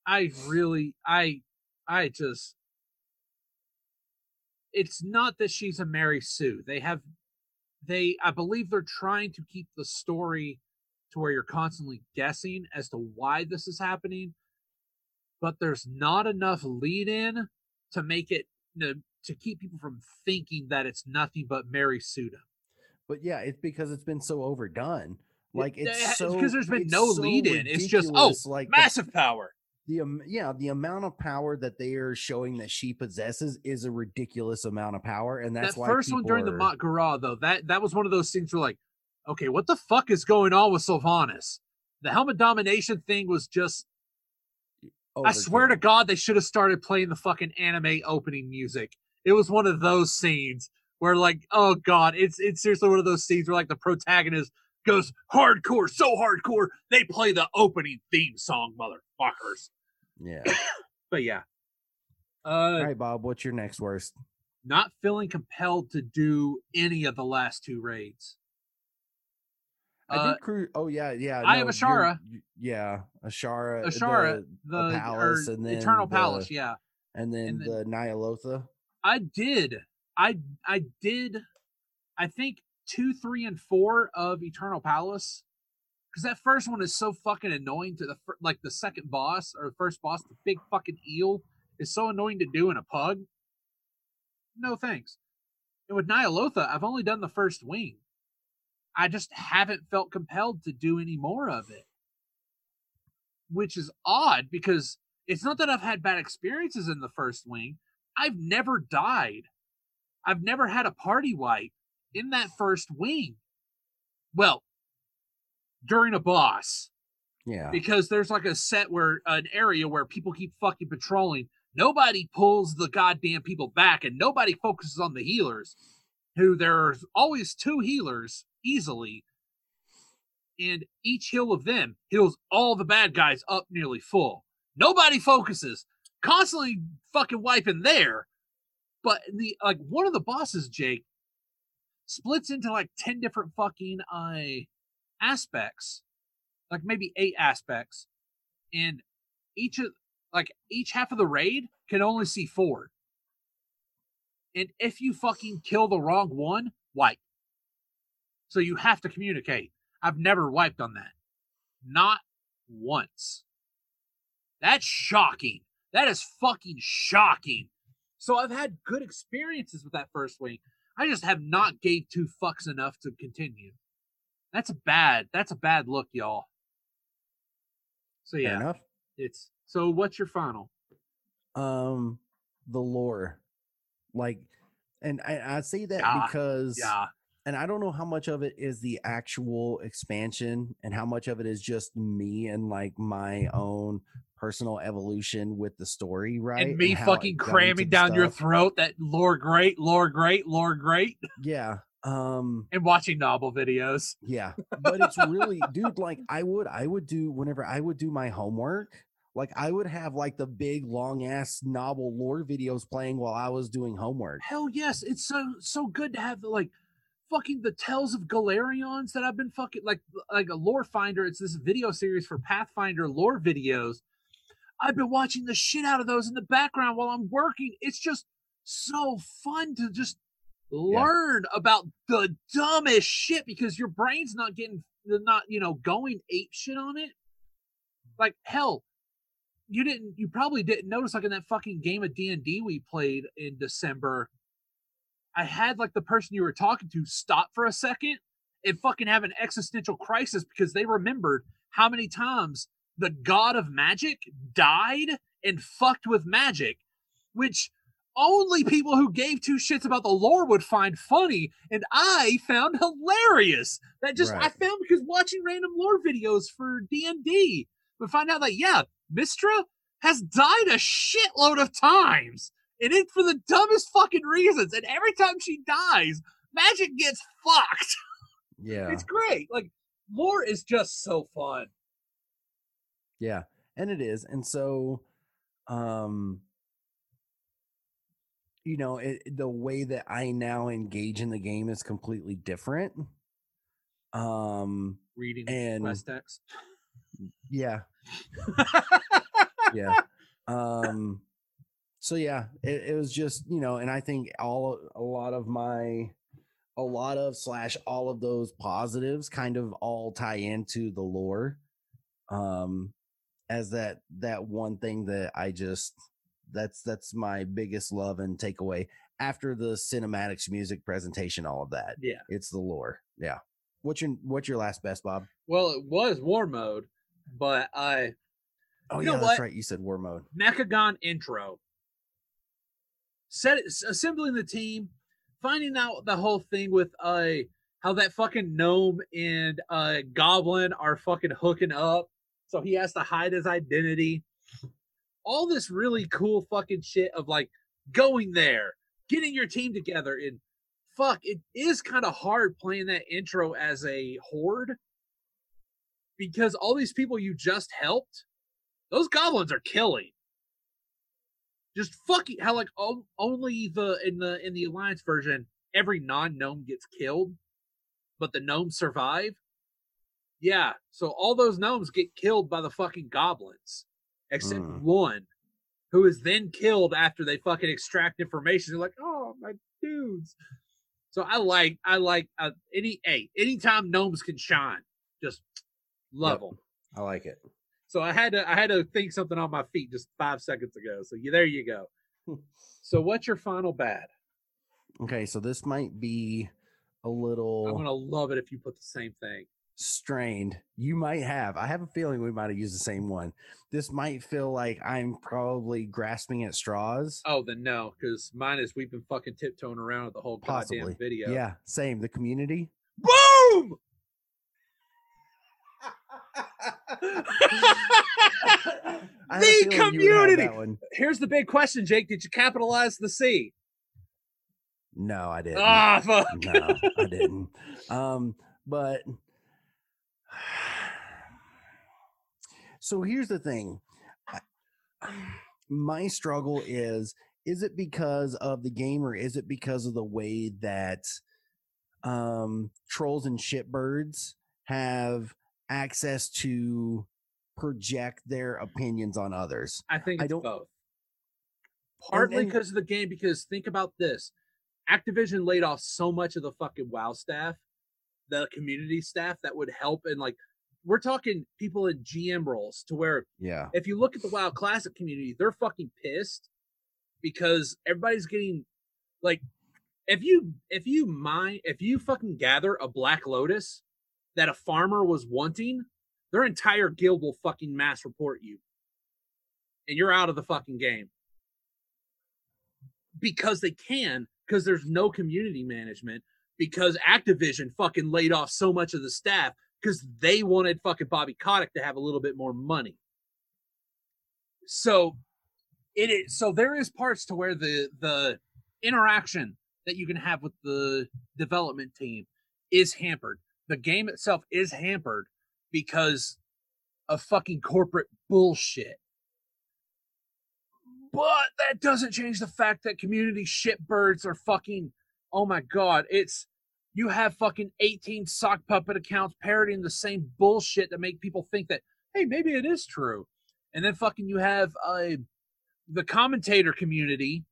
I really I I just it's not that she's a Mary Sue. They have they I believe they're trying to keep the story to where you're constantly guessing as to why this is happening, but there's not enough lead in to make it to, to keep people from thinking that it's nothing but Mary Suda. But yeah, it's because it's been so overdone. Like it's eh, it's so because there's been no so lead in. It's just oh, like the- massive power. The um, yeah the amount of power that they are showing that she possesses is a ridiculous amount of power and that's that why first one during the are- Mont though, that that was one of those things where like, okay, what the fuck is going on with Sylvanas? The helmet domination thing was just I swear to. God, they should have started playing the fucking anime opening music. It was one of those scenes where like, oh god, it's it's seriously one of those scenes where like the protagonist goes hardcore, so hardcore, they play the opening theme song, motherfuckers. yeah But yeah. Uh all right bob what's your next worst not feeling compelled to do any of the last two raids. i Uh, did cru- oh yeah yeah I have Azshara. yeah Azshara Azshara, the, the, palace and then Eternal the- Palace, yeah. and then and then- the Ny'alotha I did. I I did. I think two, three, and four of Eternal Palace, because that first one is so fucking annoying to the like the second boss or the first boss, the big fucking eel, is so annoying to do in a pug. No thanks. And with Ny'alotha, I've only done the first wing. I just haven't felt compelled to do any more of it, which is odd because it's not that I've had bad experiences in the first wing. I've never died. I've never had a party wipe in that first wing. Well, during a boss, Yeah. because there's like a set where an area where people keep fucking patrolling. Nobody pulls the goddamn people back, and nobody focuses on the healers. Who there's always two healers easily, and each heal of them heals all the bad guys up nearly full. Nobody focuses, constantly fucking wiping there. But the like one of the bosses, Jake, splits into like ten different fucking uh aspects like maybe eight aspects, and each of like each half of the raid can only see four. And if you fucking kill the wrong one, wipe. So you have to communicate. I've never wiped on that. Not once. That's shocking. That is fucking shocking. So I've had good experiences with that first wing. I just have not gave two fucks enough to continue. That's a bad. That's a bad look, y'all. So Fair yeah, enough. it's so. What's your final? Um, the lore, like, and I, I say that Yeah, because Yeah, and I don't know how much of it is the actual expansion and how much of it is just me and like my own personal evolution with the story, right? and me I fucking cramming down your throat that lore great, lore great, lore great, Yeah. Um and watching novel videos. yeah. But it's really dude, like I would I would do whenever I would do my homework, like I would have like the big long ass novel lore videos playing while I was doing homework. Hell yes, it's so so good to have the like fucking the Tales of Galarions that I've been fucking like like a lore finder. It's this video series for Pathfinder lore videos. I've been watching the shit out of those in the background while I'm working. It's just so fun to just learn about the dumbest shit because your brain's not getting not you know going ape shit on it. Like hell, you didn't you probably didn't notice like in that fucking game of D&D we played in December I had like the person you were talking to stop for a second and fucking have an existential crisis because they remembered how many times the god of magic died and fucked with magic, which only people who gave two shits about the lore would find funny, and I found hilarious. That just I found because watching random lore videos for D and D, but find out that yeah, Mystra has died a shitload of times, and it for the dumbest fucking reasons. And every time she dies, magic gets fucked. Yeah. It's great. Like lore is just so fun. Yeah, and it is. And so um you know, it, the way that I now engage in the game is completely different. Um Reading And- text. yeah, yeah. Um so yeah, it, it was just, you know, and I think all a lot of my a lot of slash all of those positives kind of all tie into the lore. Um as that that one thing that I just that's that's my biggest love and takeaway after the cinematics music presentation all of that yeah. it's the lore yeah what's your what's your last best bob Well, it was war mode, but I oh yeah that's what? right you said war mode Mechagon intro. Set assembling the team, finding out the whole thing with uh how that fucking gnome and uh goblin are fucking hooking up, so he has to hide his identity. All this really cool fucking shit of like going there, getting your team together, and fuck, it is kind of hard playing that intro as a horde. Because all these people you just helped, those goblins are killing. Just fucking how like only the in the in the alliance version every non gnome gets killed but the gnomes survive? Yeah so all those gnomes get killed by the fucking goblins except Mm. one who is then killed after they fucking extract information they're like oh my dudes so i like i like uh, any hey anytime gnomes can shine just love Yep. them i like it so I had to I had to think something on my feet just five seconds ago. So you, there you go. So what's your final bad? okay so this might be a little. I'm gonna love it if you put the same thing. Strained you might have i have a feeling we might have used the same one this might feel like i'm probably grasping at straws Oh, then no, because mine is we've been fucking tiptoeing around with the whole Possibly. goddamn video. yeah same the community Boom! I had a The feeling you would have community! Here's the big question, Jake. Did you capitalize the C? No, I didn't. Ah, fuck. no, I didn't. Um, but so here's the thing. My struggle is is it because of the game or is it because of the way that um trolls and shitbirds have access to project their opinions on others? I think I don't- both. Partly because of the game, because think about this. Activision laid off so much of the fucking WoW staff, the community staff that would help and like we're talking people in GM roles to where Yeah. if you look at the WoW Classic community, they're fucking pissed because everybody's getting like if you if you mine if you fucking gather a black lotus that a farmer was wanting, their entire guild will fucking mass report you. And you're out of the fucking game. Because they can, because there's no community management, because Activision fucking laid off so much of the staff because they wanted fucking Bobby Kotick to have a little bit more money. So it is so there is parts to where the the interaction that you can have with the development team is hampered. The game itself is hampered because of fucking corporate bullshit. But that doesn't change the fact that community shitbirds are fucking oh my god, it's you have fucking 18 sock puppet accounts parodying the same bullshit that make people think that hey maybe it is true and then fucking you have uh the commentator community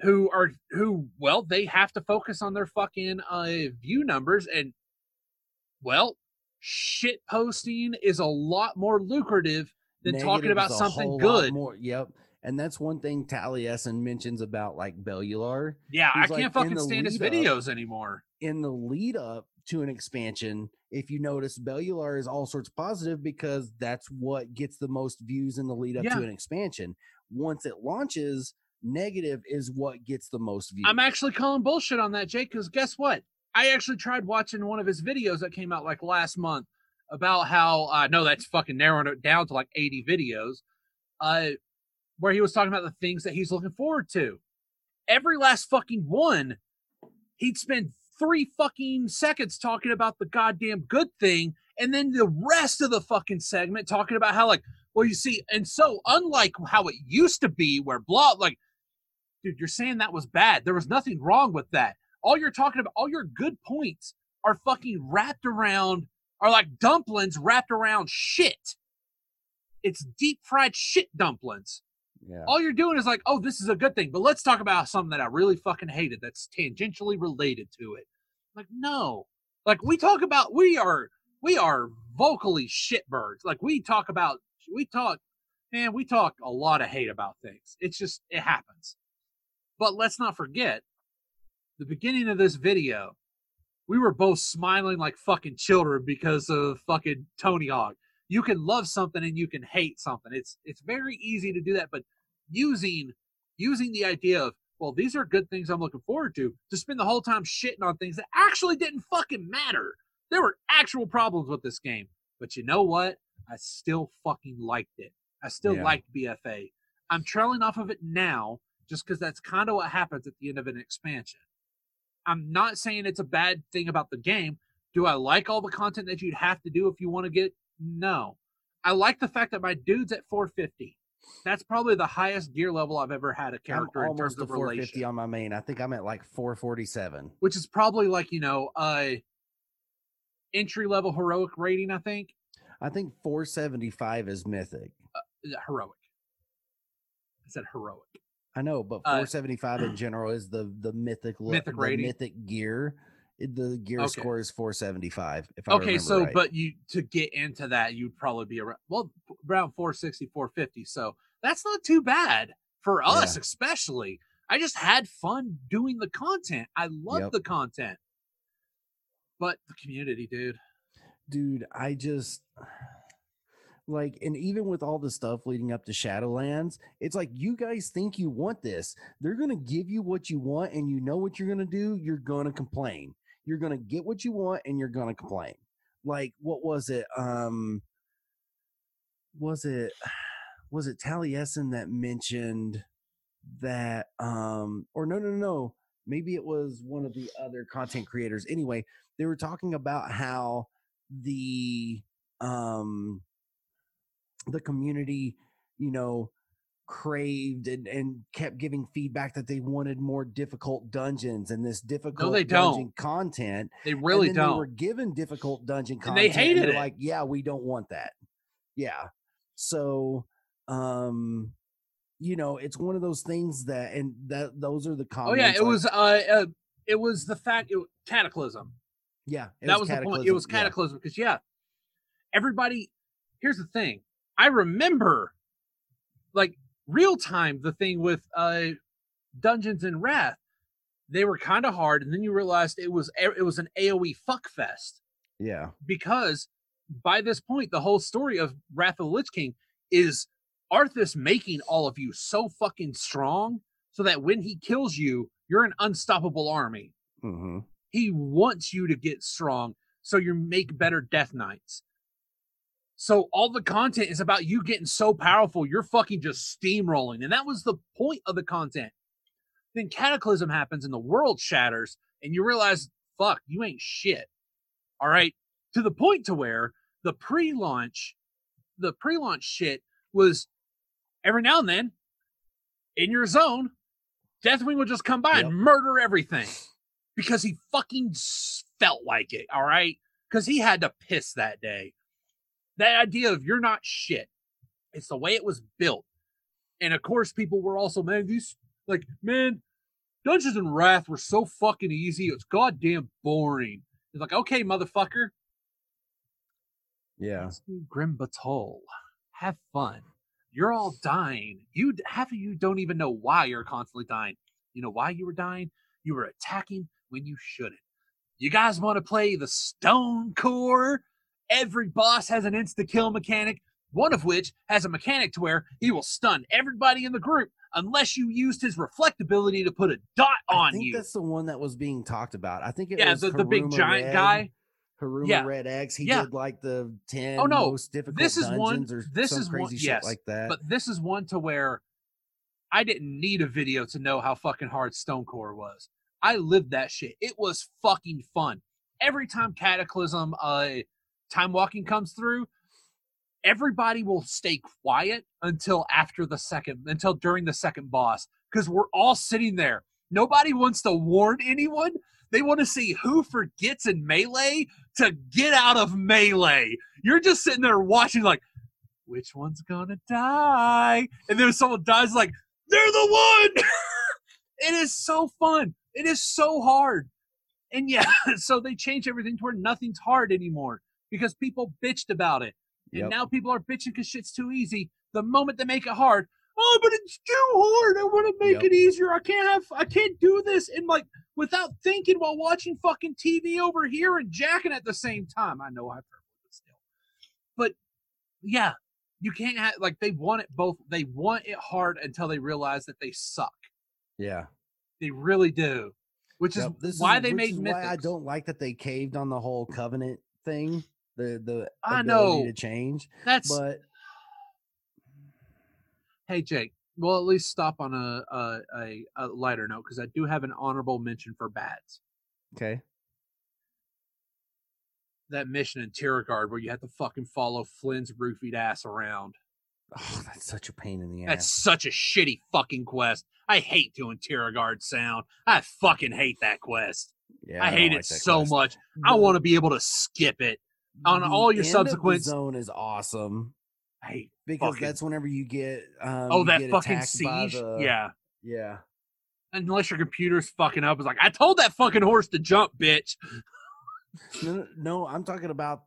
who are who well they have to focus on their fucking uh view numbers and well shit posting is a lot more lucrative than talking about something good More, yep. And that's one thing Taliesin mentions about like Bellular. yeah i can't in fucking stand his lead up- videos anymore in the lead up to an expansion, if you notice, Bellular is all sorts positive because that's what gets the most views in the lead up Yeah. to an expansion. Once it launches, negative is what gets the most views. I'm actually calling bullshit on that, Jake, because guess what? I actually tried watching one of his videos that came out like last month about how I uh, know that's fucking narrowing it down to like 80 videos, uh, where he was talking about the things that he's looking forward to. Every last fucking one, he'd spend three fucking seconds talking about the goddamn good thing, and then the rest of the fucking segment talking about how like, well, you see, and so unlike how it used to be, where blah, like dude, you're saying that was bad. There was nothing wrong with that. All you're talking about, all your good points are fucking wrapped around, are like dumplings wrapped around shit. It's deep fried shit dumplings. Yeah. All you're doing is like, oh, this is a good thing, but let's talk about something that I really fucking hated that's tangentially related to it. Like, no. Like we talk about we are we are vocally shitbirds. Like we talk about we talk man, we talk a lot of hate about things. It's just it happens. But let's not forget the beginning of this video, we were both smiling like fucking children because of fucking Tony Hawk. You can love something and you can hate something. It's it's very easy to do that, but using using the idea of well, these are good things I'm looking forward to to spend the whole time shitting on things that actually didn't fucking matter. There were actual problems with this game, but you know what? I still fucking liked it. I still Yeah. liked BFA. I'm trailing off of it now just because that's kind of what happens at the end of an expansion. I'm not saying it's a bad thing about the game. Do I like all the content that you'd have to do if you want to get? No. I like the fact that my dude's at 450. That's probably the highest gear level I've ever had a I'm character in almost terms to of 450 relation, on my main. I think I'm at like 447. which is probably like you know, a entry level heroic rating. I think I think 475 is mythic. It heroic. I said heroic. I know, but Uh, 475 in general is the the mythic Mythic the mythic gear. The gear Okay. score is 475. If I okay so right. but you to get into that you'd probably be around well around 460 450 so that's not too bad for us especially i just had fun doing the content i love Yep. the content but the community dude dude, I just like, and even with all the stuff leading up to Shadowlands, it's like you guys think you want this. They're gonna give you what you want, and you know what you're gonna do. You're gonna complain. You're gonna get what you want, and you're gonna complain. like what was it? Um, was it was it Taliesin that mentioned that? Um, or no, no, no, maybe it was one of the other content creators. Anyway, they were talking about how the um the community, you know, craved and, and kept giving feedback that they wanted more difficult dungeons and this difficult they dungeon don't. content. They really and don't. They were given difficult dungeon And content. they hated they're it. Like, yeah, we don't want that. Yeah. So, um, you know, it's one of those things that, and that those are the comments. oh yeah, it like- was uh, uh it was the fact it, cataclysm. yeah, that was, the point. It was cataclysm because yeah, everybody. Here's the thing. I remember, like real time, the thing with uh Dungeons and Wrath. They were kind of hard, and then you realized it was it was an AOE fuck fest Yeah, because by this point, the whole story of Wrath of the Lich King is Arthas making all of you so fucking strong so that when he kills you, you're an unstoppable army. hmm He wants you to get strong so you make better death knights. So all the content is about you getting so powerful, you're fucking just steamrolling. And that was the point of the content. Then cataclysm happens and the world shatters, and you realize, fuck, you ain't shit. All right. To the point to where the pre-launch, the pre-launch shit was every now and then in your zone, Deathwing would just come by Yep. and murder everything because he fucking felt like it. All right, because he had to piss that day. That idea of you're not shit. It's the way it was built, and of course, people were also man these like man. Dungeons and Wrath were so fucking easy. It's goddamn boring. It's like, okay, motherfucker, yeah, Grim Batol. Have fun. You're all dying. You half of you don't even know why you're constantly dying. You know why you were dying? You were attacking when you shouldn't. You guys want to play the Stone Core? Every boss has an insta kill mechanic, one of which has a mechanic to where he will stun everybody in the group unless you used his reflectability to put a dot on you. I think you. that's the one that was being talked about. I think it Yeah, was the, the big giant Red- guy. Haruma Yeah. Red X. He Yeah. did like the ten Oh, no, most difficult this is one- this is one- crazy shit yes, like that. But this is one to where I didn't need a video to know how fucking hard Stonecore was. I lived that shit. It was fucking fun. Every time Cataclysm uh time walking comes through, everybody will stay quiet until after the second until during the second boss because we're all sitting there. Nobody wants to warn anyone. They want to see who forgets in melee to get out of melee. You're just sitting there watching like which one's gonna die? And then someone dies, like, they're the one. it is so fun. It is so hard. And yeah, so they change everything to where nothing's hard anymore because people bitched about it. And Yep. now people are bitching because shit's too easy. The moment they make it hard, oh, but it's too hard. I want to make Yep. it easier. I can't have, I can't do this. And like, without thinking while watching fucking TV over here and jacking at the same time. I know I've heard it still. But yeah, you can't have like they want it both they want it hard until they realize that they suck yeah, they really do which is this why is- they made is why I don't like that they caved on the whole covenant thing. The the I ability know. to change, that's but hey jake well at least stop on a a, a, a lighter note because i do have an honorable mention for bats okay. that mission in Guard where you have to fucking follow Flynn's roofied ass around. Oh, that's such a pain in the ass. That's such a shitty fucking quest. I hate doing Guard sound. I fucking hate that quest. Yeah, I, don't hate like it so quest. much. I want to be able to skip it. On all your end of the subsequent- zone is awesome hate because fucking- that's whenever you get um, oh you that get fucking siege. the- Yeah. yeah. Unless your computer's fucking up, it's like I told that fucking horse to jump, bitch. No, no, I'm talking about.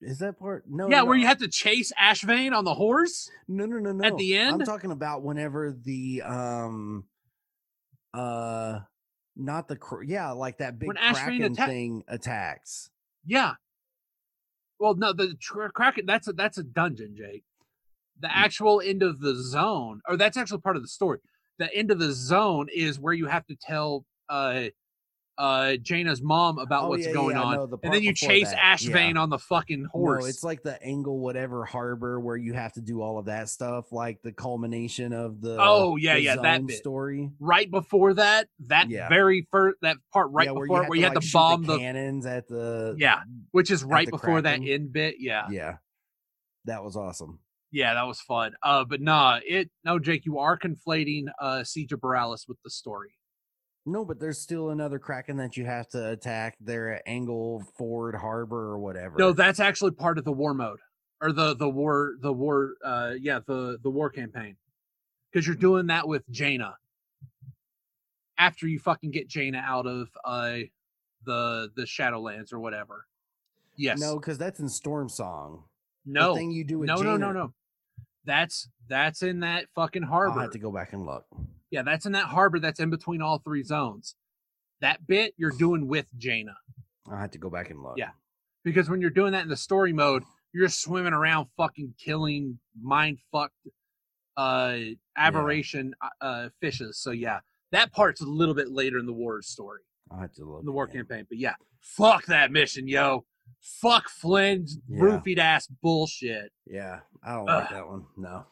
Is that part? No. yeah, no, where you have to chase Ashvane on the horse. No, no, no, no. at the end, I'm talking about whenever the um, uh, not the cr- yeah, like that big When Ashvane kraken attack- thing attacks. Yeah. Well, no, the tr- Kraken. That's a that's a dungeon, Jake. The actual end of the zone, or that's actually part of the story. The end of the zone is where you have to tell uh uh Jaina's mom about Oh, what's yeah, going yeah, on, no, the and then you chase that, Ashvane yeah. on the fucking horse. No, it's like the angle whatever harbor where you have to do all of that stuff, like the culmination of the Oh, yeah, the yeah, that bit. story. right before that, that very first that part right before it where you like, had to shoot bomb the, cannons at the Yeah, which is right the before that end bit. Yeah. yeah. That was awesome. Yeah, that was fun. Uh, but nah, it no, Jake, you are conflating uh Siege of Boralus with the story. No, but there's still another Kraken that you have to attack. They're at Angle Ford Harbor or whatever. No, that's actually part of the war mode or the the war the war uh yeah the the war campaign because you're doing that with Jaina after you fucking get Jaina out of uh the the Shadowlands or whatever. Yes. no, because that's in Stormsong. No. the thing you do with no, no, no, no. That's that's in that fucking harbor. I'll harbor. have to go back and look. Yeah, that's in that harbor that's in between all three zones. That bit you're doing with Jaina. I'll have to go back and look. Yeah. Because when you're doing that in the story mode, you're swimming around fucking killing mind fucked uh aberration uh, uh fishes. So yeah, that part's a little bit later in the war story, I'll have to look. in the war again. campaign. But yeah, fuck that mission, yo. Fuck Flynn's Yeah. roofied ass bullshit. Yeah, I don't like that one. No.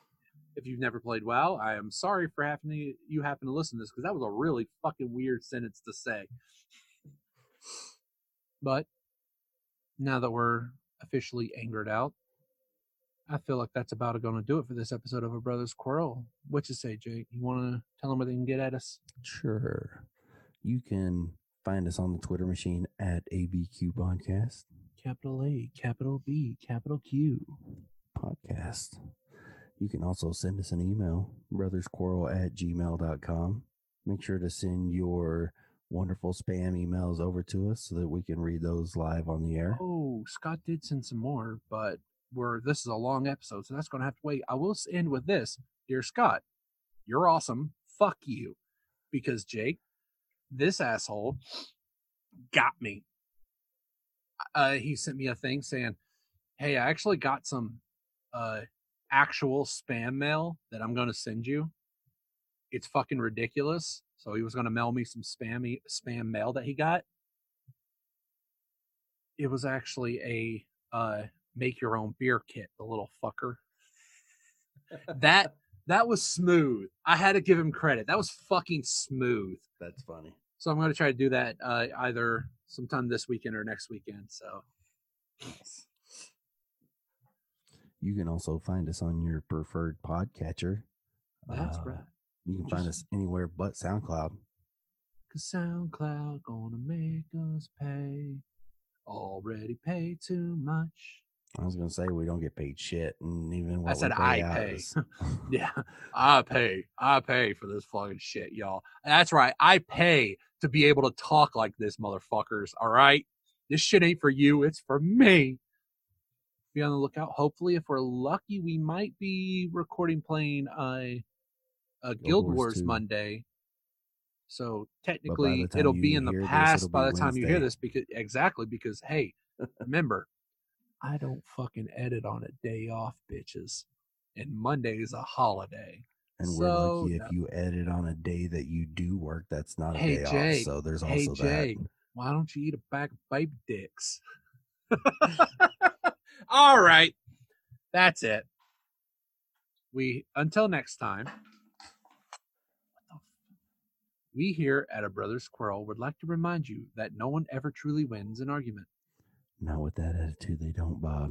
If you've never played WoW, I am sorry for having to, you happen to listen to this because that was a really fucking weird sentence to say. But now that we're officially angered out, I feel like that's about going to do it for this episode of A Brother's Quarrel. What you say, Jake? You want to tell them where they can get at us? Sure. You can find us on the Twitter machine at ABQ Podcast. Capital A, capital B, capital Q. Podcast. You can also send us an email, brothersquarrel at gmail.com. Make sure to send your wonderful spam emails over to us so that we can read those live on the air. Oh, Scott did send some more, but we're this is a long episode, so that's going to have to wait. I will end with this, dear Scott. You're awesome. Fuck you, because Jake, this asshole, got me. Uh, he sent me a thing saying, "Hey, I actually got some uh actual spam mail that I'm going to send you. It's fucking ridiculous." So he was going to mail me some spammy spam mail that he got it was actually a uh make your own beer kit the little fucker that that was smooth i had to give him credit that was fucking smooth That's funny. so i'm going to try to do that uh either sometime this weekend or next weekend so You can also find us on your preferred podcatcher. that's Uh, right You can find us anywhere but SoundCloud. cause soundcloud gonna make us pay already pay too much I was gonna say we don't get paid shit, and even what we said I out pay. is- Yeah, I pay. I pay for this fucking shit, y'all. That's right. I pay to be able to talk like this, motherfuckers. All right. This shit ain't for you. It's for me. Be on the lookout. Hopefully, if we're lucky, we might be recording playing a, a Guild Wars Wars Monday. So technically, it'll be in the hear this, past by the time you hear this. Because exactly because hey, remember, I don't fucking edit on a day off, bitches. And Monday is a holiday. And we're lucky no. if you edit on a day that you do work. That's not a Hey, day Jake. off. So there's Hey, also Jake. that. Why don't you eat a bag of baby dicks? All right. That's it. We until next time. We here at a Brother's Quarrel would like to remind you that no one ever truly wins an argument. Not with that attitude, they don't, Bob.